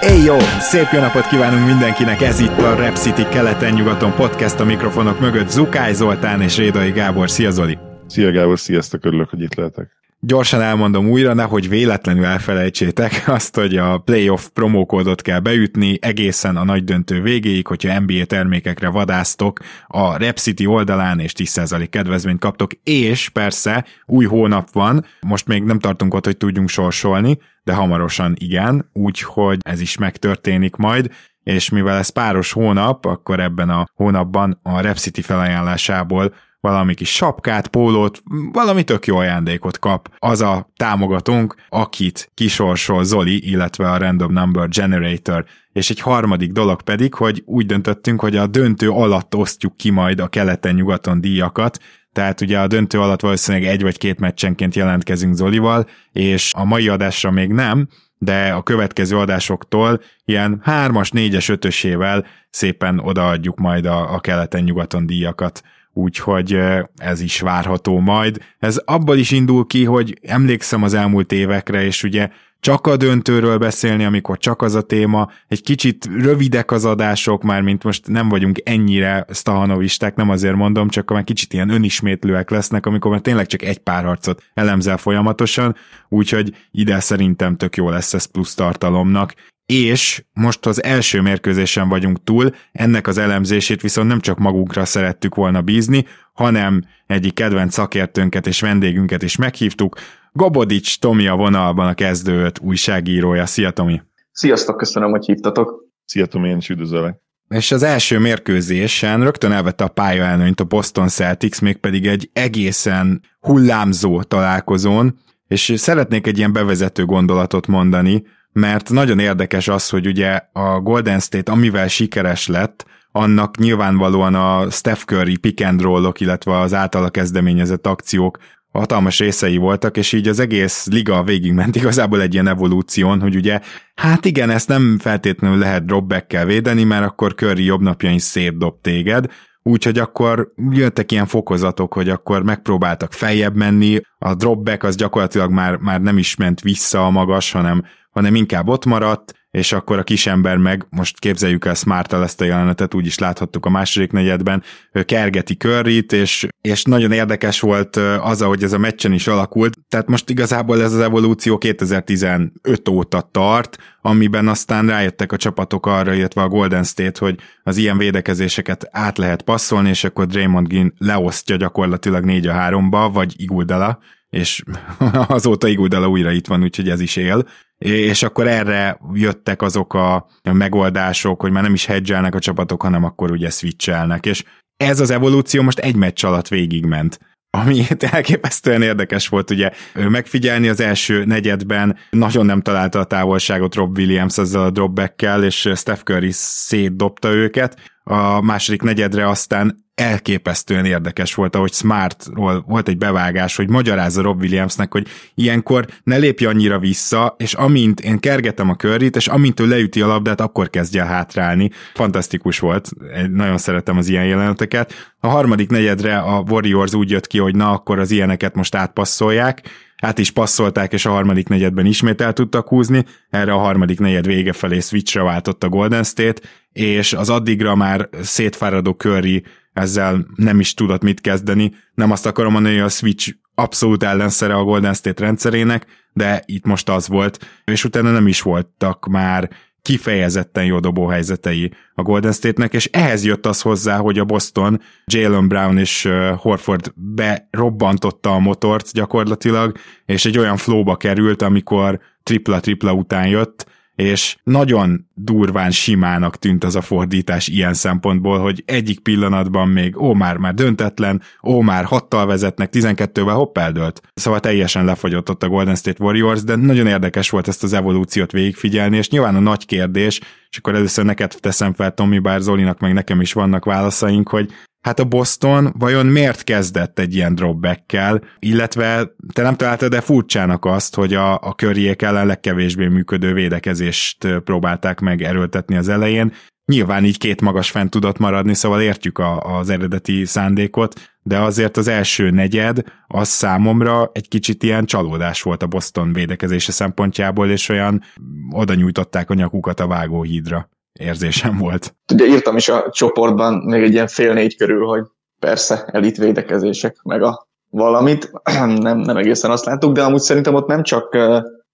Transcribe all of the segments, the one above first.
Éj jó! Szép jó napot kívánunk mindenkinek! Ez itt a Rep City keleten-nyugaton podcast a mikrofonok mögött Zukály Zoltán és Rédai Gábor. Szia Zoli! Szia Gábor, sziasztok, örülök, hogy itt lehetek. Gyorsan elmondom újra, nehogy véletlenül elfelejtsétek azt, hogy a playoff promókódot kell beütni egészen a nagy döntő végéig, hogyha NBA termékekre vadásztok a Rep oldalán, és 10% kedvezményt kaptok, és persze új hónap van, most még nem tartunk ott, hogy tudjunk sorsolni, de hamarosan igen, úgyhogy ez is megtörténik majd, és mivel ez páros hónap, akkor ebben a hónapban a Rep felajánlásából valami kis sapkát, pólót, valami tök jó ajándékot kap. Az a támogatónk, akit kisorsol Zoli, illetve a Random Number Generator. És egy harmadik dolog pedig, hogy úgy döntöttünk, hogy a döntő alatt osztjuk ki majd a keleten-nyugaton díjakat, tehát ugye a döntő alatt valószínűleg egy vagy két meccsenként jelentkezünk Zolival, és a mai adásra még nem, de a következő adásoktól ilyen hármas, négyes, ötösével szépen odaadjuk majd a, a keleten-nyugaton díjakat úgyhogy ez is várható majd. Ez abból is indul ki, hogy emlékszem az elmúlt évekre, és ugye csak a döntőről beszélni, amikor csak az a téma, egy kicsit rövidek az adások, már mint most nem vagyunk ennyire stahanovisták, nem azért mondom, csak már kicsit ilyen önismétlőek lesznek, amikor már tényleg csak egy pár harcot elemzel folyamatosan, úgyhogy ide szerintem tök jó lesz ez plusz tartalomnak, és most az első mérkőzésen vagyunk túl, ennek az elemzését viszont nem csak magunkra szerettük volna bízni, hanem egyik kedvenc szakértőnket és vendégünket is meghívtuk, Gobodics Tomi a vonalban a kezdőt újságírója. Szia Tomi! Sziasztok, köszönöm, hogy hívtatok! Szia Tomi, én is üdvözöllek! És az első mérkőzésen rögtön elvette a pályaelőnyt a Boston Celtics, mégpedig egy egészen hullámzó találkozón, és szeretnék egy ilyen bevezető gondolatot mondani, mert nagyon érdekes az, hogy ugye a Golden State amivel sikeres lett, annak nyilvánvalóan a Steph Curry pick and roll-ok, illetve az általa kezdeményezett akciók hatalmas részei voltak, és így az egész liga végigment igazából egy ilyen evolúción, hogy ugye, hát igen, ezt nem feltétlenül lehet dropback védeni, mert akkor Curry jobb napjain szétdob téged, úgyhogy akkor jöttek ilyen fokozatok, hogy akkor megpróbáltak feljebb menni, a dropback az gyakorlatilag már, már nem is ment vissza a magas, hanem hanem inkább ott maradt, és akkor a kisember meg, most képzeljük el smart ezt a jelenetet, úgy is láthattuk a második negyedben, kergeti körrit, és, és nagyon érdekes volt az, ahogy ez a meccsen is alakult, tehát most igazából ez az evolúció 2015 óta tart, amiben aztán rájöttek a csapatok arra, illetve a Golden State, hogy az ilyen védekezéseket át lehet passzolni, és akkor Draymond Green leosztja gyakorlatilag 4 a 3-ba, vagy Iguldala, és azóta Iguldala újra itt van, úgyhogy ez is él, és akkor erre jöttek azok a megoldások, hogy már nem is hedgelnek a csapatok, hanem akkor ugye switchelnek, és ez az evolúció most egy meccs alatt végigment ami elképesztően érdekes volt ugye. Megfigyelni az első negyedben, nagyon nem találta a távolságot Rob Williams ezzel a dropbackkel, és Steph Curry szétdobta őket, a második negyedre aztán elképesztően érdekes volt, ahogy Smartról volt egy bevágás, hogy magyarázza Rob Williamsnek, hogy ilyenkor ne lépj annyira vissza, és amint én kergetem a körrit, és amint ő leüti a labdát, akkor kezdje el hátrálni. Fantasztikus volt, nagyon szeretem az ilyen jeleneteket. A harmadik negyedre a Warriors úgy jött ki, hogy na, akkor az ilyeneket most átpasszolják, át is passzolták, és a harmadik negyedben ismét el tudtak húzni, erre a harmadik negyed vége felé switchre váltott a Golden State, és az addigra már szétfáradó Curry ezzel nem is tudott mit kezdeni. Nem azt akarom mondani, hogy a Switch abszolút ellenszere a Golden State rendszerének, de itt most az volt, és utána nem is voltak már kifejezetten jó dobóhelyzetei a Golden State-nek, és ehhez jött az hozzá, hogy a Boston, Jalen Brown és Horford berobbantotta a motort gyakorlatilag, és egy olyan flóba került, amikor tripla-tripla után jött, és nagyon durván simának tűnt az a fordítás ilyen szempontból, hogy egyik pillanatban még ó, már, már döntetlen, ó, már hattal vezetnek, 12-vel hopp eldőlt. Szóval teljesen lefogyott ott a Golden State Warriors, de nagyon érdekes volt ezt az evolúciót végigfigyelni, és nyilván a nagy kérdés, és akkor először neked teszem fel, Tomi, bár Zolinak meg nekem is vannak válaszaink, hogy hát a Boston vajon miért kezdett egy ilyen dropback illetve te nem találtad de furcsának azt, hogy a, a körjék ellen legkevésbé működő védekezést próbálták meg erőltetni az elején. Nyilván így két magas fent tudott maradni, szóval értjük a, az eredeti szándékot, de azért az első negyed az számomra egy kicsit ilyen csalódás volt a Boston védekezése szempontjából, és olyan oda nyújtották a nyakukat a vágóhídra érzésem volt. Ugye írtam is a csoportban még egy ilyen fél négy körül, hogy persze elit védekezések, meg a valamit, nem, nem egészen azt láttuk, de amúgy szerintem ott nem csak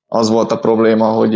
az volt a probléma, hogy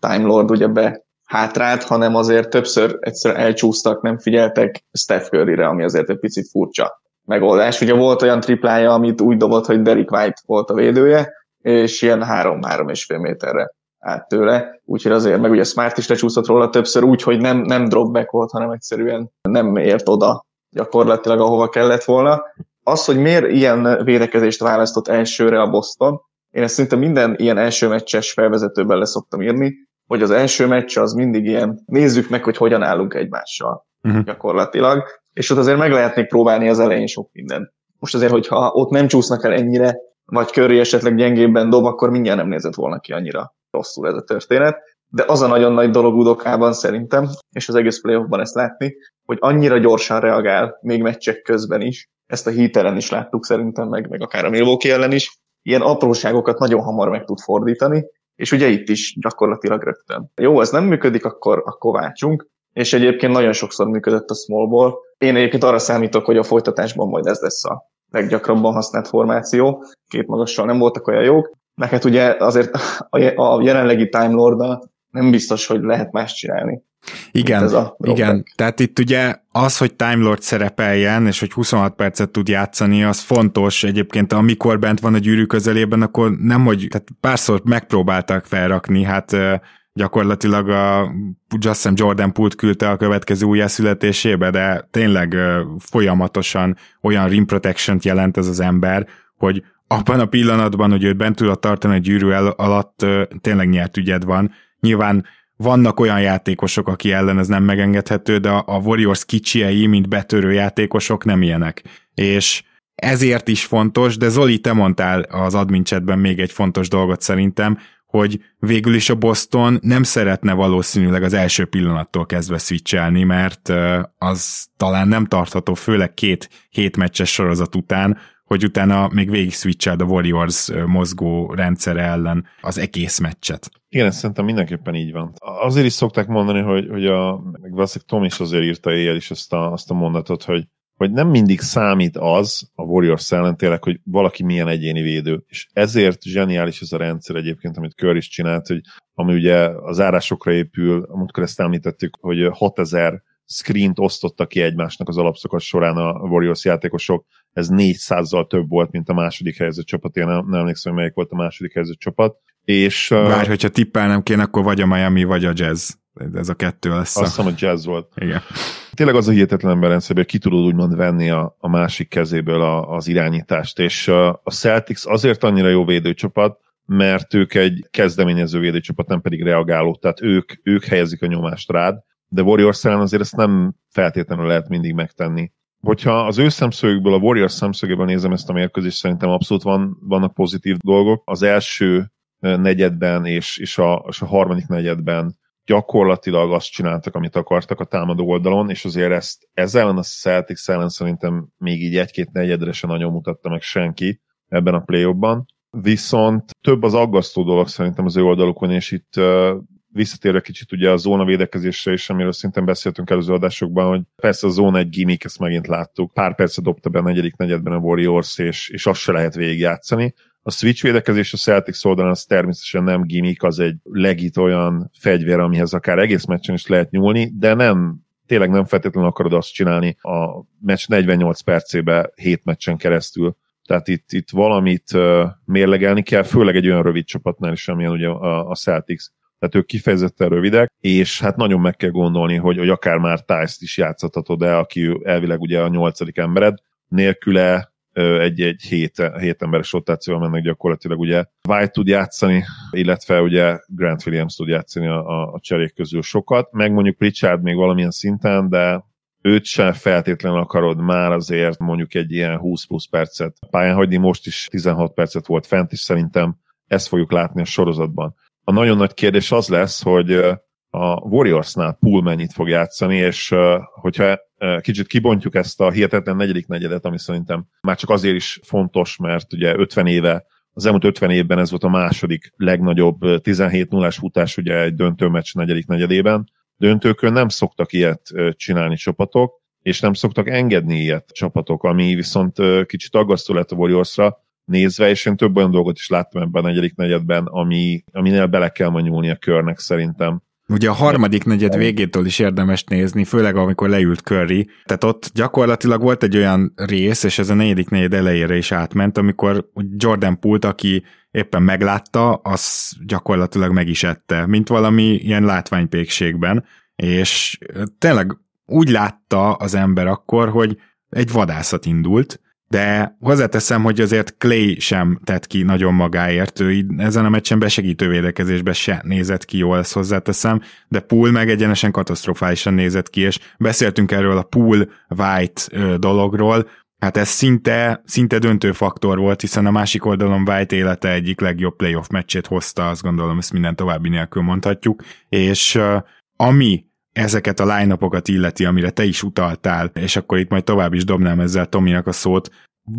Time Lord ugye be hátrált, hanem azért többször egyszer elcsúsztak, nem figyeltek Steph Curry-re, ami azért egy picit furcsa megoldás. Ugye volt olyan triplája, amit úgy dobott, hogy Derek White volt a védője, és ilyen három-három és fél méterre át tőle, úgyhogy azért, meg ugye Smart is lecsúszott róla többször úgy, hogy nem, nem dropback volt, hanem egyszerűen nem ért oda gyakorlatilag, ahova kellett volna. Az, hogy miért ilyen védekezést választott elsőre a Boston, én ezt szinte minden ilyen első meccses felvezetőben leszoktam írni, hogy az első meccs az mindig ilyen, nézzük meg, hogy hogyan állunk egymással uh-huh. gyakorlatilag, és ott azért meg lehet még próbálni az elején sok mindent. Most azért, hogyha ott nem csúsznak el ennyire, vagy Curry esetleg gyengébben dob, akkor mindjárt nem nézett volna ki annyira rosszul ez a történet, de az a nagyon nagy dolog udokában szerintem, és az egész playoffban ezt látni, hogy annyira gyorsan reagál, még meccsek közben is, ezt a hítelen is láttuk szerintem, meg, meg akár a Milwaukee ellen is, ilyen apróságokat nagyon hamar meg tud fordítani, és ugye itt is gyakorlatilag rögtön. Jó, ez nem működik, akkor, akkor váltsunk, és egyébként nagyon sokszor működött a smallból. Én egyébként arra számítok, hogy a folytatásban majd ez lesz a leggyakrabban használt formáció. Két magassal nem voltak olyan jók, meg hát ugye azért a jelenlegi Time lord nem biztos, hogy lehet más csinálni. Igen, ez a igen. Tehát itt ugye az, hogy Time Lord szerepeljen, és hogy 26 percet tud játszani, az fontos. Egyébként amikor bent van a gyűrű közelében, akkor nem, hogy tehát párszor megpróbáltak felrakni, hát gyakorlatilag a Justin Jordan Pult küldte a következő újjászületésébe, de tényleg folyamatosan olyan rim protection jelent ez az ember, hogy abban a pillanatban, hogy őt bent tudod tartani a gyűrű el, alatt tényleg nyert ügyed van. Nyilván vannak olyan játékosok, aki ellen ez nem megengedhető, de a Warriors kicsiei, mint betörő játékosok nem ilyenek. És ezért is fontos, de Zoli, te mondtál az admin chatben még egy fontos dolgot szerintem, hogy végül is a Boston nem szeretne valószínűleg az első pillanattól kezdve switchelni, mert az talán nem tartható, főleg két hétmeccses sorozat után, hogy utána még végig switcheld a Warriors mozgó rendszere ellen az egész meccset. Igen, ezt szerintem mindenképpen így van. Azért is szokták mondani, hogy, hogy a, meg valószínűleg Tom is azért írta éjjel is azt a, azt a mondatot, hogy hogy nem mindig számít az a Warriors ellen tényleg, hogy valaki milyen egyéni védő. És ezért zseniális ez a rendszer egyébként, amit Kör is csinált, hogy ami ugye az árásokra épül, amikor ezt említettük, hogy 6000 screent osztottak ki egymásnak az alapszokat során a Warriors játékosok, ez 400-zal több volt, mint a második helyzet csapat, én nem, nem emlékszem, hogy melyik volt a második helyzet csapat. És, Bár, uh, hogyha tippelnem kéne, akkor vagy a Miami, vagy a Jazz. Ez a kettő lesz. Azt hiszem, a Jazz volt. Igen. Tényleg az a hihetetlen ember hogy ki tudod úgymond venni a, a másik kezéből a, az irányítást, és a, a Celtics azért annyira jó védőcsapat, mert ők egy kezdeményező védőcsapat, nem pedig reagáló, tehát ők, ők helyezik a nyomást rád, de Warriors ellen azért ezt nem feltétlenül lehet mindig megtenni. Hogyha az ő szemszögükből, a Warriors szemszögéből nézem ezt a mérkőzést, szerintem abszolút van, vannak pozitív dolgok. Az első negyedben és, és, a, és a harmadik negyedben gyakorlatilag azt csináltak, amit akartak a támadó oldalon, és azért ezt ezzel a Celtics ellen szerintem még így egy-két negyedre se nagyon mutatta meg senki ebben a play Viszont több az aggasztó dolog szerintem az ő oldalukon, és itt visszatérve kicsit ugye a zóna védekezésre is, amiről szintén beszéltünk előző adásokban, hogy persze a zóna egy gimmick, ezt megint láttuk. Pár percet dobta be a negyedik negyedben a Warriors, és, és azt se lehet végigjátszani. A switch védekezés a Celtics oldalon az természetesen nem gimmick, az egy legit olyan fegyver, amihez akár egész meccsen is lehet nyúlni, de nem tényleg nem feltétlenül akarod azt csinálni a meccs 48 percébe 7 meccsen keresztül. Tehát itt, itt valamit mérlegelni kell, főleg egy olyan rövid csapatnál is, amilyen ugye a, a Celtics. Tehát ők kifejezetten rövidek, és hát nagyon meg kell gondolni, hogy, hogy akár már Tice-t is játszhatod el, aki elvileg ugye a nyolcadik embered, nélküle egy-egy hét, hét emberes rotációval mennek gyakorlatilag ugye White tud játszani, illetve ugye Grant Williams tud játszani a, a cserék közül sokat, meg mondjuk Pritchard még valamilyen szinten, de őt sem feltétlenül akarod már azért mondjuk egy ilyen 20 plusz percet pályán hagyni, most is 16 percet volt fent, és szerintem ezt fogjuk látni a sorozatban. A nagyon nagy kérdés az lesz, hogy a Warriorsnál pool mennyit fog játszani, és hogyha kicsit kibontjuk ezt a hihetetlen negyedik negyedet, ami szerintem már csak azért is fontos, mert ugye 50 éve az elmúlt 50 évben ez volt a második legnagyobb 17 0 futás ugye egy döntőmeccs negyedik negyedében. Döntőkön nem szoktak ilyet csinálni csapatok, és nem szoktak engedni ilyet csapatok, ami viszont kicsit aggasztó lett a Warriorsra nézve, és én több olyan dolgot is láttam ebben a negyedik negyedben, ami, aminél bele kell ma a körnek szerintem. Ugye a harmadik negyed végétől is érdemes nézni, főleg amikor leült Curry. Tehát ott gyakorlatilag volt egy olyan rész, és ez a negyedik negyed elejére is átment, amikor Jordan Pult, aki éppen meglátta, az gyakorlatilag meg is ette, mint valami ilyen látványpékségben. És tényleg úgy látta az ember akkor, hogy egy vadászat indult, de hozzáteszem, hogy azért Clay sem tett ki nagyon magáért, ő ezen a meccsen besegítő védekezésben se nézett ki jól, ezt hozzáteszem, de Pool meg egyenesen katasztrofálisan nézett ki, és beszéltünk erről a Pool-White dologról, Hát ez szinte, szinte döntő faktor volt, hiszen a másik oldalon White élete egyik legjobb playoff meccsét hozta, azt gondolom, ezt minden további nélkül mondhatjuk, és ami ezeket a line illeti, amire te is utaltál, és akkor itt majd tovább is dobnám ezzel Tominak a szót,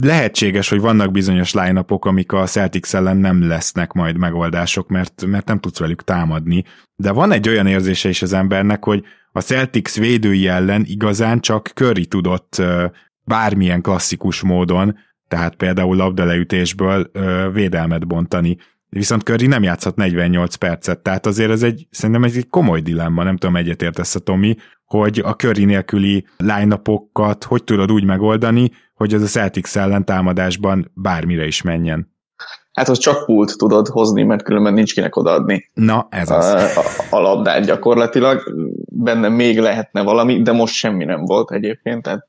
lehetséges, hogy vannak bizonyos line amik a Celtics ellen nem lesznek majd megoldások, mert, mert nem tudsz velük támadni. De van egy olyan érzése is az embernek, hogy a Celtics védői ellen igazán csak Curry tudott bármilyen klasszikus módon, tehát például labdaleütésből védelmet bontani viszont Curry nem játszhat 48 percet, tehát azért ez egy, szerintem ez egy komoly dilemma, nem tudom, egyetértesz a Tomi, hogy a Curry nélküli line hogy tudod úgy megoldani, hogy az a Celtics ellen támadásban bármire is menjen. Hát az csak pult tudod hozni, mert különben nincs kinek odaadni. Na, ez az. A, a, labdát gyakorlatilag. Benne még lehetne valami, de most semmi nem volt egyébként, tehát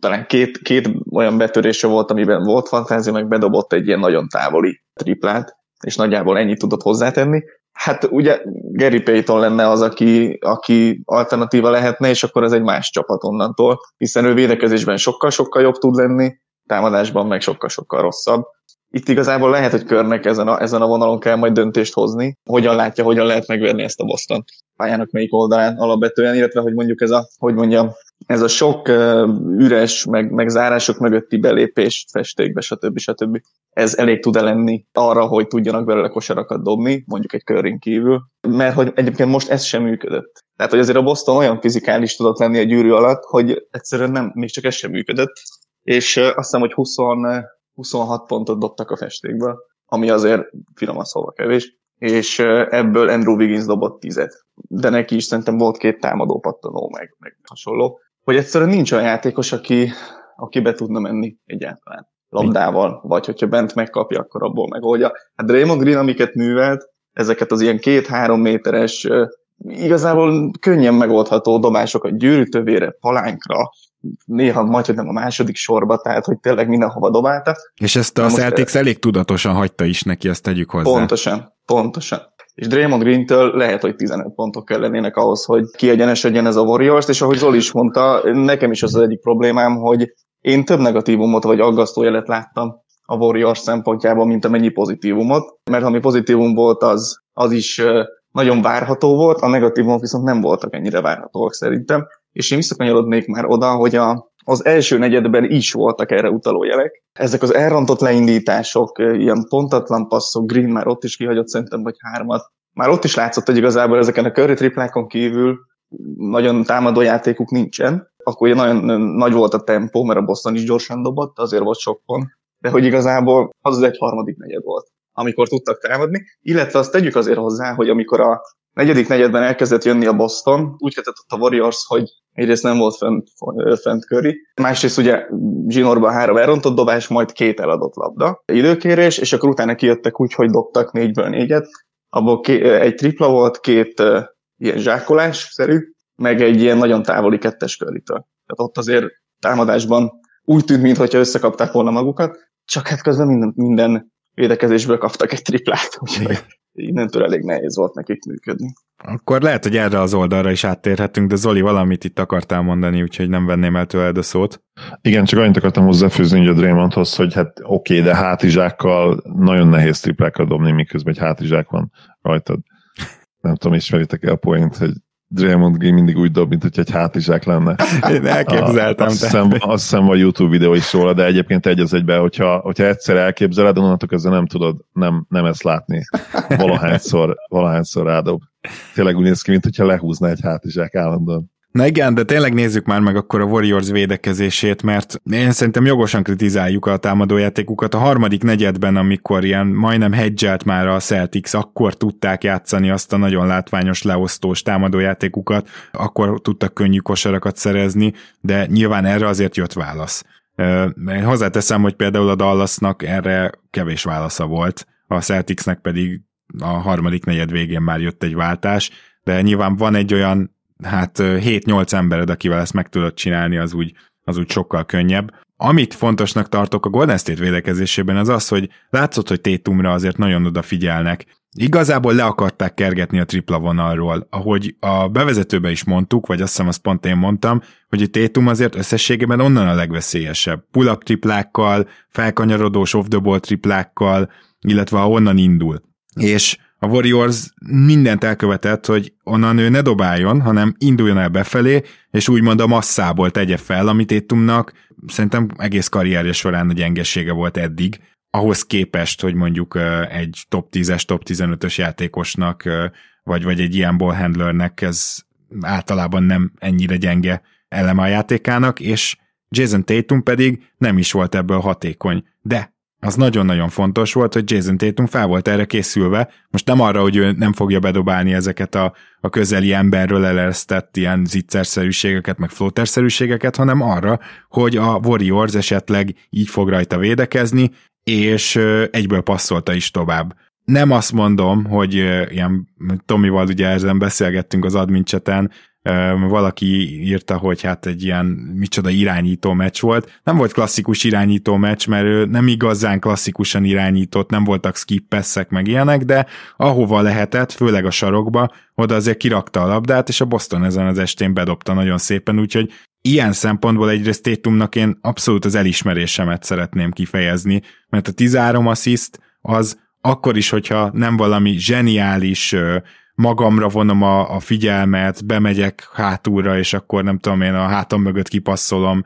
talán két, két olyan betörése volt, amiben volt fantázia, meg bedobott egy ilyen nagyon távoli triplát, és nagyjából ennyit tudott hozzátenni. Hát ugye Gary Payton lenne az, aki, aki alternatíva lehetne, és akkor ez egy más csapat onnantól, hiszen ő védekezésben sokkal-sokkal jobb tud lenni, támadásban meg sokkal-sokkal rosszabb. Itt igazából lehet, hogy körnek ezen a, ezen a vonalon kell majd döntést hozni, hogyan látja, hogyan lehet megverni ezt a Boston pályának melyik oldalán alapvetően, illetve hogy mondjuk ez a, hogy mondjam, ez a sok uh, üres, meg, meg zárások mögötti belépés festékbe, stb. stb. Ez elég tud-e lenni arra, hogy tudjanak belőle kosarakat dobni, mondjuk egy körin kívül, mert hogy egyébként most ez sem működött. Tehát, hogy azért a Boston olyan fizikális tudott lenni a gyűrű alatt, hogy egyszerűen nem, még csak ez sem működött, és uh, azt hiszem, hogy 20, 26 pontot dobtak a festékből, ami azért finoman szólva kevés, és ebből Andrew Wiggins dobott tizet. De neki is szerintem volt két támadó pattanó, meg, meg hasonló hogy egyszerűen nincs olyan játékos, aki, aki be tudna menni egyáltalán labdával, vagy hogyha bent megkapja, akkor abból megoldja. Hát Draymond Green, amiket művelt, ezeket az ilyen két-három méteres, igazából könnyen megoldható dobásokat gyűrűtövére, palánkra, néha majd, hogy nem a második sorba, tehát hogy tényleg mindenhova dobálta. És ezt a Celtics elég tudatosan hagyta is neki, ezt tegyük hozzá. Pontosan, pontosan és Draymond Green-től lehet, hogy 15 pontok kell lennének ahhoz, hogy kiegyenesedjen ez a Warriors, és ahogy Zoli is mondta, nekem is az, az egyik problémám, hogy én több negatívumot vagy aggasztó jelet láttam a Warriors szempontjában, mint amennyi pozitívumot, mert ami pozitívum volt, az, az is nagyon várható volt, a negatívumok viszont nem voltak ennyire várhatóak szerintem, és én visszakanyarodnék már oda, hogy a, az első negyedben is voltak erre utaló jelek. Ezek az elrontott leindítások, ilyen pontatlan passzok, Green már ott is kihagyott szerintem vagy hármat, már ott is látszott, hogy igazából ezeken a Curry triplákon kívül nagyon támadó játékuk nincsen, akkor ugye nagyon nagy volt a tempó, mert a Boston is gyorsan dobott, azért volt sok pont, de hogy igazából az az egy harmadik negyed volt, amikor tudtak támadni, illetve azt tegyük azért hozzá, hogy amikor a negyedik negyedben elkezdett jönni a Boston, úgy kezdett a Warriors, hogy egyrészt nem volt fent, fent köri, másrészt ugye zsinórban három elrontott dobás, majd két eladott labda, időkérés, és akkor utána kijöttek úgy, hogy dobtak négyből négyet, abból ké, egy tripla volt, két ilyen zsákolás-szerű, meg egy ilyen nagyon távoli kettes köritől. Tehát ott azért támadásban úgy tűnt, mintha összekapták volna magukat, csak hát közben minden, minden védekezésből kaptak egy triplát, úgyhogy innentől elég nehéz volt nekik működni. Akkor lehet, hogy erre az oldalra is áttérhetünk, de Zoli valamit itt akartál mondani, úgyhogy nem venném el tőled a szót. Igen, csak annyit akartam hozzáfűzni a Draymondhoz, hogy hát oké, okay, de hátizsákkal nagyon nehéz triplákat dobni, miközben egy hátizsák van rajtad. Nem tudom, ismeritek-e a point, hogy Draymond Green mindig úgy dob, mint hogy egy hátizsák lenne. Én elképzeltem. A, azt, hiszem, azt hiszem a YouTube videó is róla, de egyébként egy az egyben, hogyha, hogyha egyszer elképzeled, onnantól ezzel nem tudod nem, nem ezt látni. Valahányszor, valahányszor rádob. Tényleg úgy néz ki, mint hogyha lehúzna egy hátizsák állandóan. Na igen, de tényleg nézzük már meg akkor a Warriors védekezését, mert én szerintem jogosan kritizáljuk a támadójátékukat. A harmadik negyedben, amikor ilyen majdnem hedgelt már a Celtics, akkor tudták játszani azt a nagyon látványos leosztós támadójátékukat, akkor tudtak könnyű kosarakat szerezni, de nyilván erre azért jött válasz. Én hozzáteszem, hogy például a Dallasnak erre kevés válasza volt, a Celticsnek pedig a harmadik negyed végén már jött egy váltás, de nyilván van egy olyan hát 7-8 embered, akivel ezt meg tudod csinálni, az úgy, az úgy sokkal könnyebb. Amit fontosnak tartok a Golden State védekezésében az az, hogy látszott, hogy Tétumra azért nagyon odafigyelnek. Igazából le akarták kergetni a tripla vonalról. Ahogy a bevezetőben is mondtuk, vagy azt hiszem azt pont én mondtam, hogy a Tétum azért összességében onnan a legveszélyesebb. Pull-up triplákkal, felkanyarodós off-the-ball triplákkal, illetve onnan indul. És a Warriors mindent elkövetett, hogy onnan ő ne dobáljon, hanem induljon el befelé, és úgymond a masszából tegye fel, amit Étumnak szerintem egész karrierje során a gyengessége volt eddig, ahhoz képest, hogy mondjuk egy top 10-es, top 15-ös játékosnak, vagy, vagy egy ilyen ballhandlernek ez általában nem ennyire gyenge eleme a játékának, és Jason Tatum pedig nem is volt ebből hatékony. De az nagyon-nagyon fontos volt, hogy Jason Tatum fel volt erre készülve, most nem arra, hogy ő nem fogja bedobálni ezeket a, a közeli emberről eleresztett ilyen zicserszerűségeket, meg flóterszerűségeket, hanem arra, hogy a Warriors esetleg így fog rajta védekezni, és egyből passzolta is tovább. Nem azt mondom, hogy ilyen Tomival ugye ezen beszélgettünk az admin cseten, valaki írta, hogy hát egy ilyen micsoda irányító meccs volt. Nem volt klasszikus irányító meccs, mert ő nem igazán klasszikusan irányított, nem voltak skippeszek meg ilyenek, de ahova lehetett, főleg a sarokba, oda azért kirakta a labdát, és a Boston ezen az estén bedobta nagyon szépen, úgyhogy ilyen szempontból egyrészt Tétumnak én abszolút az elismerésemet szeretném kifejezni, mert a 13 assziszt az akkor is, hogyha nem valami zseniális magamra vonom a, a figyelmet, bemegyek hátulra, és akkor nem tudom én a hátam mögött kipasszolom,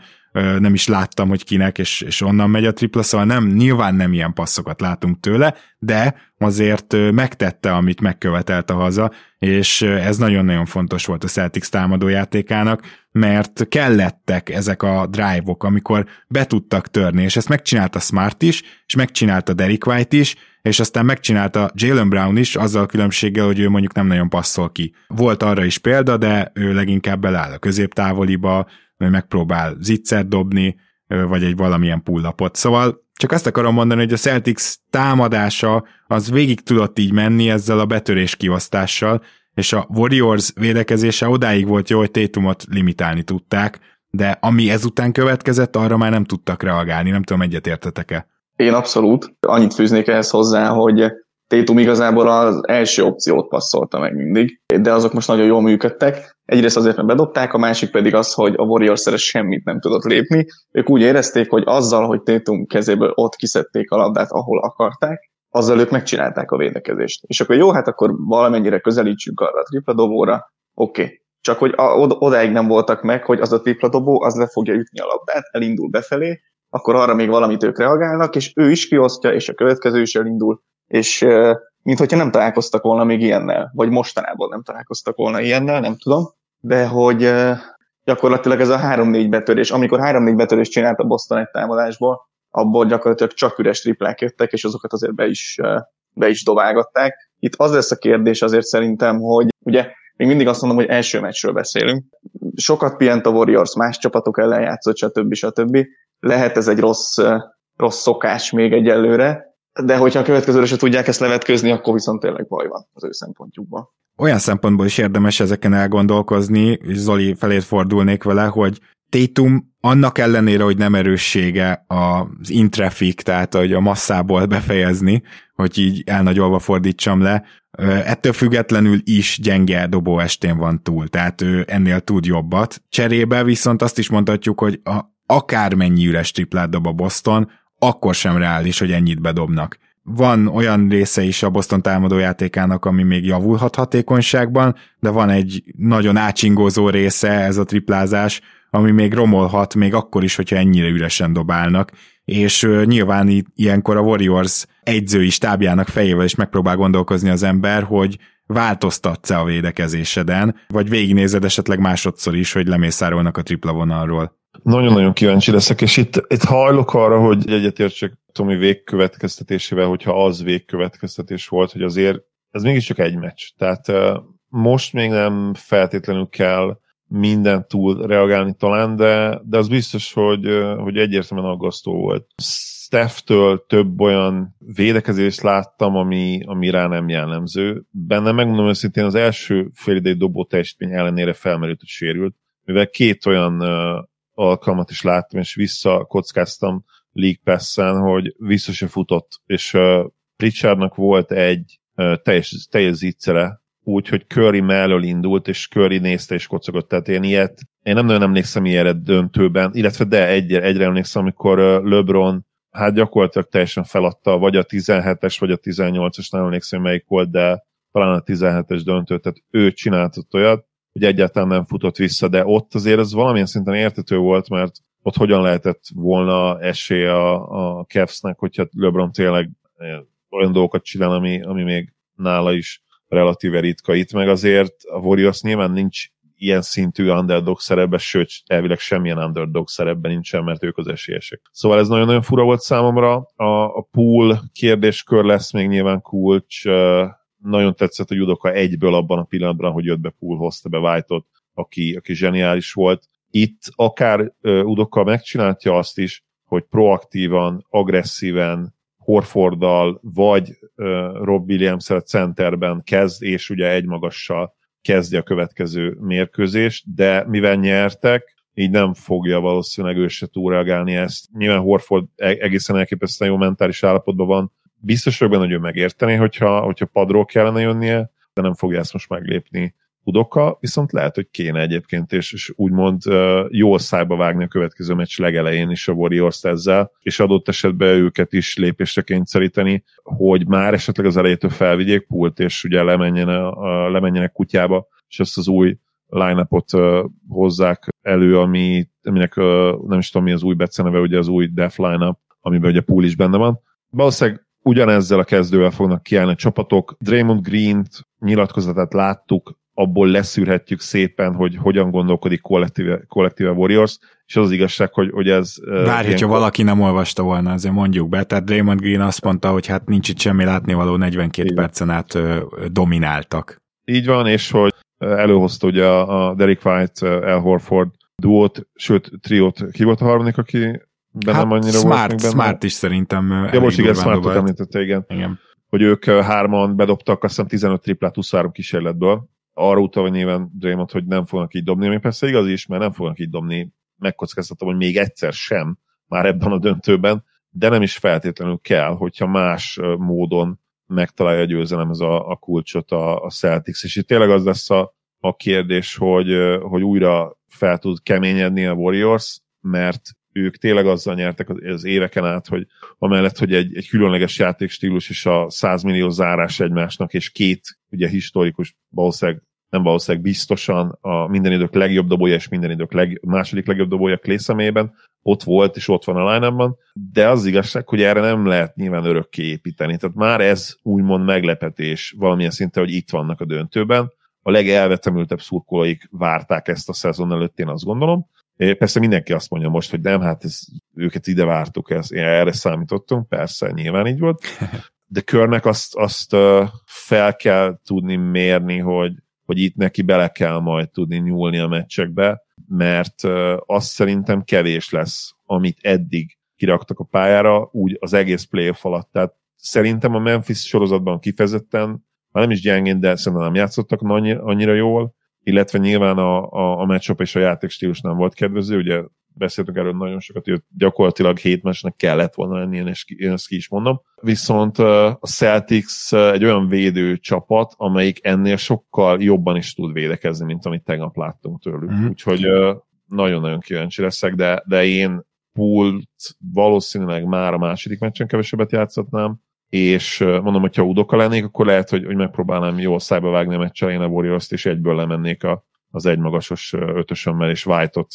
nem is láttam, hogy kinek, és, és onnan megy a tripla, szóval nem, nyilván nem ilyen passzokat látunk tőle, de azért megtette, amit megkövetelt a haza, és ez nagyon-nagyon fontos volt a Celtics támadójátékának, mert kellettek ezek a drive-ok, amikor be tudtak törni, és ezt megcsinálta Smart is, és megcsinálta Derek White is, és aztán megcsinálta Jalen Brown is, azzal a különbséggel, hogy ő mondjuk nem nagyon passzol ki. Volt arra is példa, de ő leginkább beláll a középtávoliba, megpróbál zicser dobni, vagy egy valamilyen pullapot. Szóval csak azt akarom mondani, hogy a Celtics támadása az végig tudott így menni ezzel a betörés kiosztással, és a Warriors védekezése odáig volt jó, hogy Tatumot limitálni tudták, de ami ezután következett, arra már nem tudtak reagálni, nem tudom, egyetértetek-e. Én abszolút. Annyit fűznék ehhez hozzá, hogy Tétum igazából az első opciót passzolta meg mindig, de azok most nagyon jól működtek. Egyrészt azért, mert bedobták, a másik pedig az, hogy a Warriors semmit nem tudott lépni. Ők úgy érezték, hogy azzal, hogy Tétum kezéből ott kiszedték a labdát, ahol akarták, azzal ők megcsinálták a védekezést. És akkor jó, hát akkor valamennyire közelítsünk arra a tripla dobóra, oké. Okay. Csak hogy odáig nem voltak meg, hogy az a tripla dobó, az le fogja ütni a labdát, elindul befelé, akkor arra még valamit ők reagálnak, és ő is kiosztja, és a következő is elindul, és mint hogyha nem találkoztak volna még ilyennel, vagy mostanában nem találkoztak volna ilyennel, nem tudom, de hogy gyakorlatilag ez a 3-4 betörés, amikor 3-4 betörés csinált a Boston egy támadásból, abból gyakorlatilag csak üres triplák jöttek, és azokat azért be is, be is dobálgatták. Itt az lesz a kérdés azért szerintem, hogy ugye még mindig azt mondom, hogy első meccsről beszélünk. Sokat pihent a Warriors, más csapatok ellen játszott, stb. stb. Lehet ez egy rossz, rossz szokás még egyelőre, de hogyha a következőre se tudják ezt levetközni, akkor viszont tényleg baj van az ő szempontjukban. Olyan szempontból is érdemes ezeken elgondolkozni, és Zoli felét fordulnék vele, hogy Tatum annak ellenére, hogy nem erőssége az intrafik, tehát hogy a masszából befejezni, hogy így elnagyolva fordítsam le, ettől függetlenül is gyenge dobó estén van túl, tehát ő ennél tud jobbat. Cserébe viszont azt is mondhatjuk, hogy a, akármennyi üres triplát dob a Boston, akkor sem reális, hogy ennyit bedobnak. Van olyan része is a Boston támadójátékának, ami még javulhat hatékonyságban, de van egy nagyon átsingózó része, ez a triplázás, ami még romolhat, még akkor is, hogyha ennyire üresen dobálnak, és nyilván ilyenkor a Warriors egyzői stábjának fejével is megpróbál gondolkozni az ember, hogy változtatsz-e a védekezéseden, vagy végignézed esetleg másodszor is, hogy lemészárolnak a tripla vonalról. Nagyon-nagyon kíváncsi leszek, és itt, itt hajlok arra, hogy egyetértsek Tomi végkövetkeztetésével, hogyha az végkövetkeztetés volt, hogy azért ez mégiscsak egy meccs. Tehát most még nem feltétlenül kell minden túl reagálni talán, de, de az biztos, hogy, hogy egyértelműen aggasztó volt. Steph-től több olyan védekezést láttam, ami, ami rá nem jellemző. Benne megmondom őszintén, az első fél idei dobó teljesítmény ellenére felmerült, hogy sérült, mivel két olyan uh, alkalmat is láttam, és visszakockáztam League pass hogy vissza se futott, és uh, Pritchardnak volt egy uh, teljes, teljes zicsere, úgy, hogy Curry mellől indult, és Curry nézte és kocogott. Tehát én ilyet, én nem nagyon emlékszem ilyenre döntőben, illetve de egyre, egyre emlékszem, amikor LeBron hát gyakorlatilag teljesen feladta, vagy a 17-es, vagy a 18-es, nem emlékszem melyik volt, de talán a 17-es döntő, tehát ő csináltott olyat, hogy egyáltalán nem futott vissza, de ott azért ez valamilyen szinten értető volt, mert ott hogyan lehetett volna esély a, a Cavs-nek, hogyha LeBron tényleg olyan dolgokat csinál, ami, ami még nála is relatíve ritka. Itt meg azért a Warriors nyilván nincs ilyen szintű underdog szerepben, sőt, elvileg semmilyen underdog szerepben nincsen, mert ők az esélyesek. Szóval ez nagyon-nagyon fura volt számomra. A, a pool kérdéskör lesz még nyilván kulcs. Nagyon tetszett a judoka egyből abban a pillanatban, hogy jött be pool, hozta be white aki, aki zseniális volt. Itt akár Udoka megcsinálja azt is, hogy proaktívan, agresszíven, Horforddal, vagy Rob williams centerben kezd, és ugye egymagassal kezdi a következő mérkőzést, de mivel nyertek, így nem fogja valószínűleg ő se túlreagálni ezt. Nyilván Horford e- egészen elképesztően jó mentális állapotban van. Biztos vagyok benne, hogy ő megérteni, hogyha, hogyha padról kellene jönnie, de nem fogja ezt most meglépni Udoka, viszont lehet, hogy kéne egyébként, és, és úgymond jól szájba vágni a következő meccs legelején is a Warriors ezzel, és adott esetben őket is lépésre kényszeríteni, hogy már esetleg az elejétől felvigyék pult, és ugye lemenjen a, lemenjenek kutyába, és ezt az új uh, hozzák elő, ami, aminek nem is tudom mi az új beceneve, ugye az új Def line-up, amiben ugye pool is benne van. Valószínűleg ugyanezzel a kezdővel fognak kiállni a csapatok. Draymond Green-t nyilatkozatát láttuk, abból leszűrhetjük szépen, hogy hogyan gondolkodik kollektíve, kollektíve Warriors, és az, az igazság, hogy, hogy ez... Bár, hogyha valaki nem olvasta volna, azért mondjuk be, tehát Draymond Green azt mondta, hogy hát nincs itt semmi látnivaló, 42 Igen. percen át domináltak. Így van, és hogy előhozta ugye a, Derek White, El Horford duót, sőt, triót, ki volt a harmadik, aki benne hát annyira Smart, volt? Smart is szerintem Ja, most igen, Smartot említette, igen. igen. Hogy ők hárman bedobtak azt hiszem 15 triplát 23 kísérletből, arra utalva nyilván Draymond, hogy nem fognak így dobni, ami persze igaz is, mert nem fognak így dobni, megkockáztatom, hogy még egyszer sem, már ebben a döntőben, de nem is feltétlenül kell, hogyha más módon megtalálja a győzelem ez a, a kulcsot a, a Celtics, és itt tényleg az lesz a, a kérdés, hogy, hogy újra fel tud keményedni a Warriors, mert ők tényleg azzal nyertek az éveken át, hogy amellett, hogy egy, egy különleges játékstílus és a 100 millió zárás egymásnak, és két ugye historikus, valószínűleg nem valószínűleg biztosan a minden idők legjobb dobója és minden idők leg, második legjobb dobója Clay személyében ott volt és ott van a line de az igazság, hogy erre nem lehet nyilván örökké építeni. Tehát már ez úgymond meglepetés valamilyen szinten, hogy itt vannak a döntőben. A legelvetemültebb szurkolóik várták ezt a szezon előtt, én azt gondolom. Persze mindenki azt mondja most, hogy nem, hát ez, őket ide vártuk, ez, erre számítottunk, persze, nyilván így volt. De körnek azt, azt fel kell tudni mérni, hogy, hogy itt neki bele kell majd tudni nyúlni a meccsekbe, mert azt szerintem kevés lesz, amit eddig kiraktak a pályára, úgy az egész playoff alatt. Tehát szerintem a Memphis sorozatban kifejezetten, már nem is gyengén, de szerintem nem játszottak annyira jól, illetve nyilván a, a, a matchup és a játékstílus nem volt kedvező, ugye beszéltünk erről nagyon sokat, hogy gyakorlatilag hét meccsnek kellett volna lenni, én, én ezt ki is mondom. Viszont a Celtics egy olyan védő csapat, amelyik ennél sokkal jobban is tud védekezni, mint amit tegnap láttunk tőlük. Mm-hmm. Úgyhogy nagyon-nagyon kíváncsi leszek, de, de én Pult valószínűleg már a második meccsen kevesebbet játszhatnám, és mondom, hogyha Udoka lennék, akkor lehet, hogy, hogy megpróbálnám jól szájba vágni a meccsen én a warriors és egyből lemennék a, az egymagasos ötösömmel, és White-ot,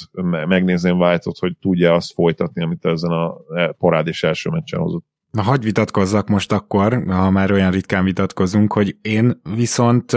megnézném White-ot, hogy tudja azt folytatni, amit ezen a e, és első meccsen hozott. Na, hagyj vitatkozzak most akkor, ha már olyan ritkán vitatkozunk, hogy én viszont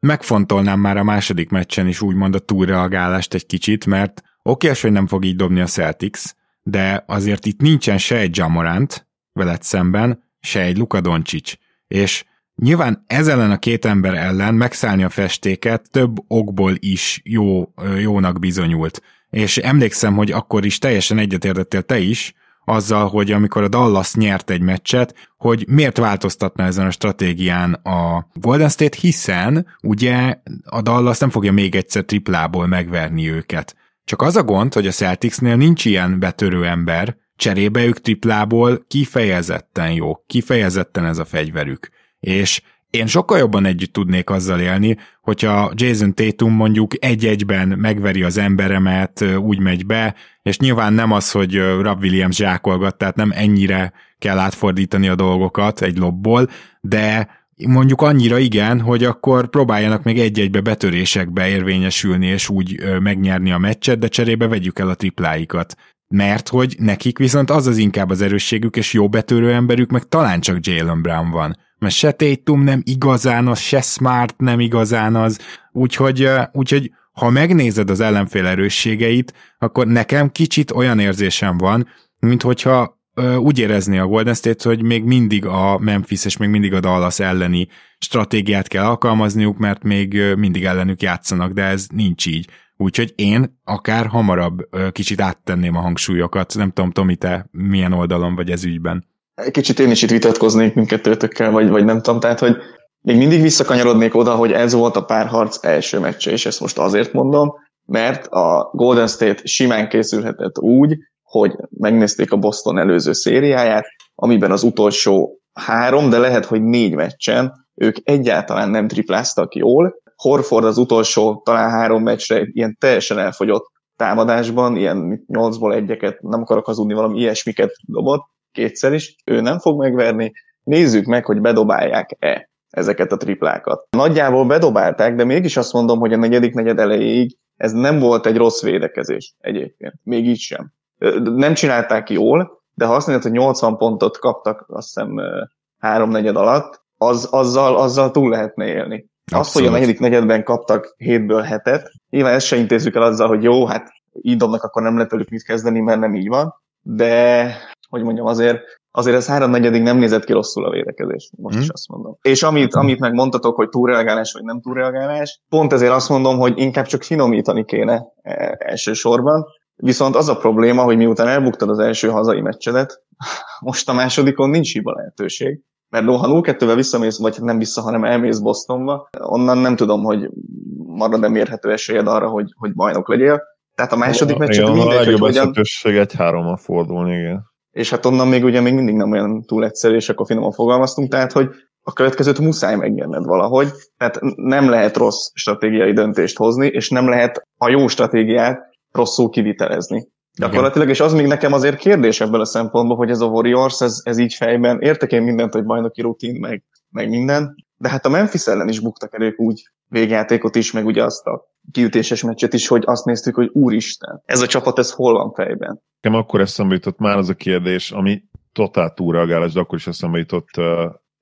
megfontolnám már a második meccsen is úgymond a túlreagálást egy kicsit, mert oké, hogy nem fog így dobni a Celtics, de azért itt nincsen se egy Jamorant veled szemben, se egy Luka Doncic, és Nyilván ez ellen a két ember ellen megszállni a festéket több okból is jó, jónak bizonyult. És emlékszem, hogy akkor is teljesen egyetértettél te is, azzal, hogy amikor a Dallas nyert egy meccset, hogy miért változtatna ezen a stratégián a Golden State, hiszen ugye a Dallas nem fogja még egyszer triplából megverni őket. Csak az a gond, hogy a Celticsnél nincs ilyen betörő ember, cserébe ők triplából kifejezetten jó, kifejezetten ez a fegyverük és én sokkal jobban együtt tudnék azzal élni, hogyha Jason Tatum mondjuk egy-egyben megveri az emberemet, úgy megy be, és nyilván nem az, hogy Rob Williams zsákolgat, tehát nem ennyire kell átfordítani a dolgokat egy lobból, de mondjuk annyira igen, hogy akkor próbáljanak még egy-egybe betörésekbe érvényesülni, és úgy megnyerni a meccset, de cserébe vegyük el a tripláikat. Mert hogy nekik viszont az az inkább az erősségük, és jó betörő emberük, meg talán csak Jalen Brown van mert se Tatum nem igazán az, se Smart nem igazán az, úgyhogy, úgyhogy ha megnézed az ellenfél erősségeit, akkor nekem kicsit olyan érzésem van, mint hogyha úgy érezni a Golden State, hogy még mindig a Memphis és még mindig a Dallas elleni stratégiát kell alkalmazniuk, mert még mindig ellenük játszanak, de ez nincs így. Úgyhogy én akár hamarabb kicsit áttenném a hangsúlyokat. Nem tudom, Tomi, te milyen oldalon vagy ez ügyben? Kicsit én is itt vitatkoznék mindkettőtökkel, vagy, vagy nem tudom, tehát, hogy még mindig visszakanyarodnék oda, hogy ez volt a párharc első meccse, és ezt most azért mondom, mert a Golden State simán készülhetett úgy, hogy megnézték a Boston előző szériáját, amiben az utolsó három, de lehet, hogy négy meccsen ők egyáltalán nem tripláztak jól. Horford az utolsó talán három meccsre ilyen teljesen elfogyott támadásban, ilyen nyolcból egyeket, nem akarok hazudni, valami ilyesmiket dobott, kétszer is, ő nem fog megverni, nézzük meg, hogy bedobálják-e ezeket a triplákat. Nagyjából bedobálták, de mégis azt mondom, hogy a negyedik negyed elejéig ez nem volt egy rossz védekezés egyébként. Még így sem. Nem csinálták jól, de ha azt mondod, hogy 80 pontot kaptak, azt hiszem három negyed alatt, az, azzal, azzal túl lehetne élni. Abszolút. Azt, hogy a negyedik negyedben kaptak hétből hetet, nyilván ezt se intézzük el azzal, hogy jó, hát így dobnak, akkor nem lehet velük mit kezdeni, mert nem így van, de hogy mondjam, azért, azért ez háromnegyedig nem nézett ki rosszul a védekezés, most hmm. is azt mondom. És amit, amit meg mondtatok, hogy túlreagálás vagy nem túlreagálás, pont ezért azt mondom, hogy inkább csak finomítani kéne e, elsősorban, Viszont az a probléma, hogy miután elbuktad az első hazai meccsedet, most a másodikon nincs hiba lehetőség. Mert ha 0-2-vel visszamész, vagy nem vissza, hanem elmész Bostonba, onnan nem tudom, hogy marad-e mérhető esélyed arra, hogy, hogy bajnok legyél. Tehát a második meccset mindegy, a legjobb hogy hogyan... egy hárommal fordulni, igen és hát onnan még ugye még mindig nem olyan túl egyszerű, és akkor finoman fogalmaztunk, tehát hogy a következőt muszáj megnyerned valahogy, tehát nem lehet rossz stratégiai döntést hozni, és nem lehet a jó stratégiát rosszul kivitelezni. Gyakorlatilag, és az még nekem azért kérdés ebből a szempontból, hogy ez a Warriors, ez, ez így fejben, értek én mindent, hogy bajnoki rutin, meg, meg minden, de hát a Memphis ellen is buktak el ők úgy végjátékot is, meg ugye azt a kiütéses meccset is, hogy azt néztük, hogy úristen, ez a csapat, ez hol van fejben? Nekem akkor eszembe jutott már az a kérdés, ami totál túlreagálás, de akkor is eszembe jutott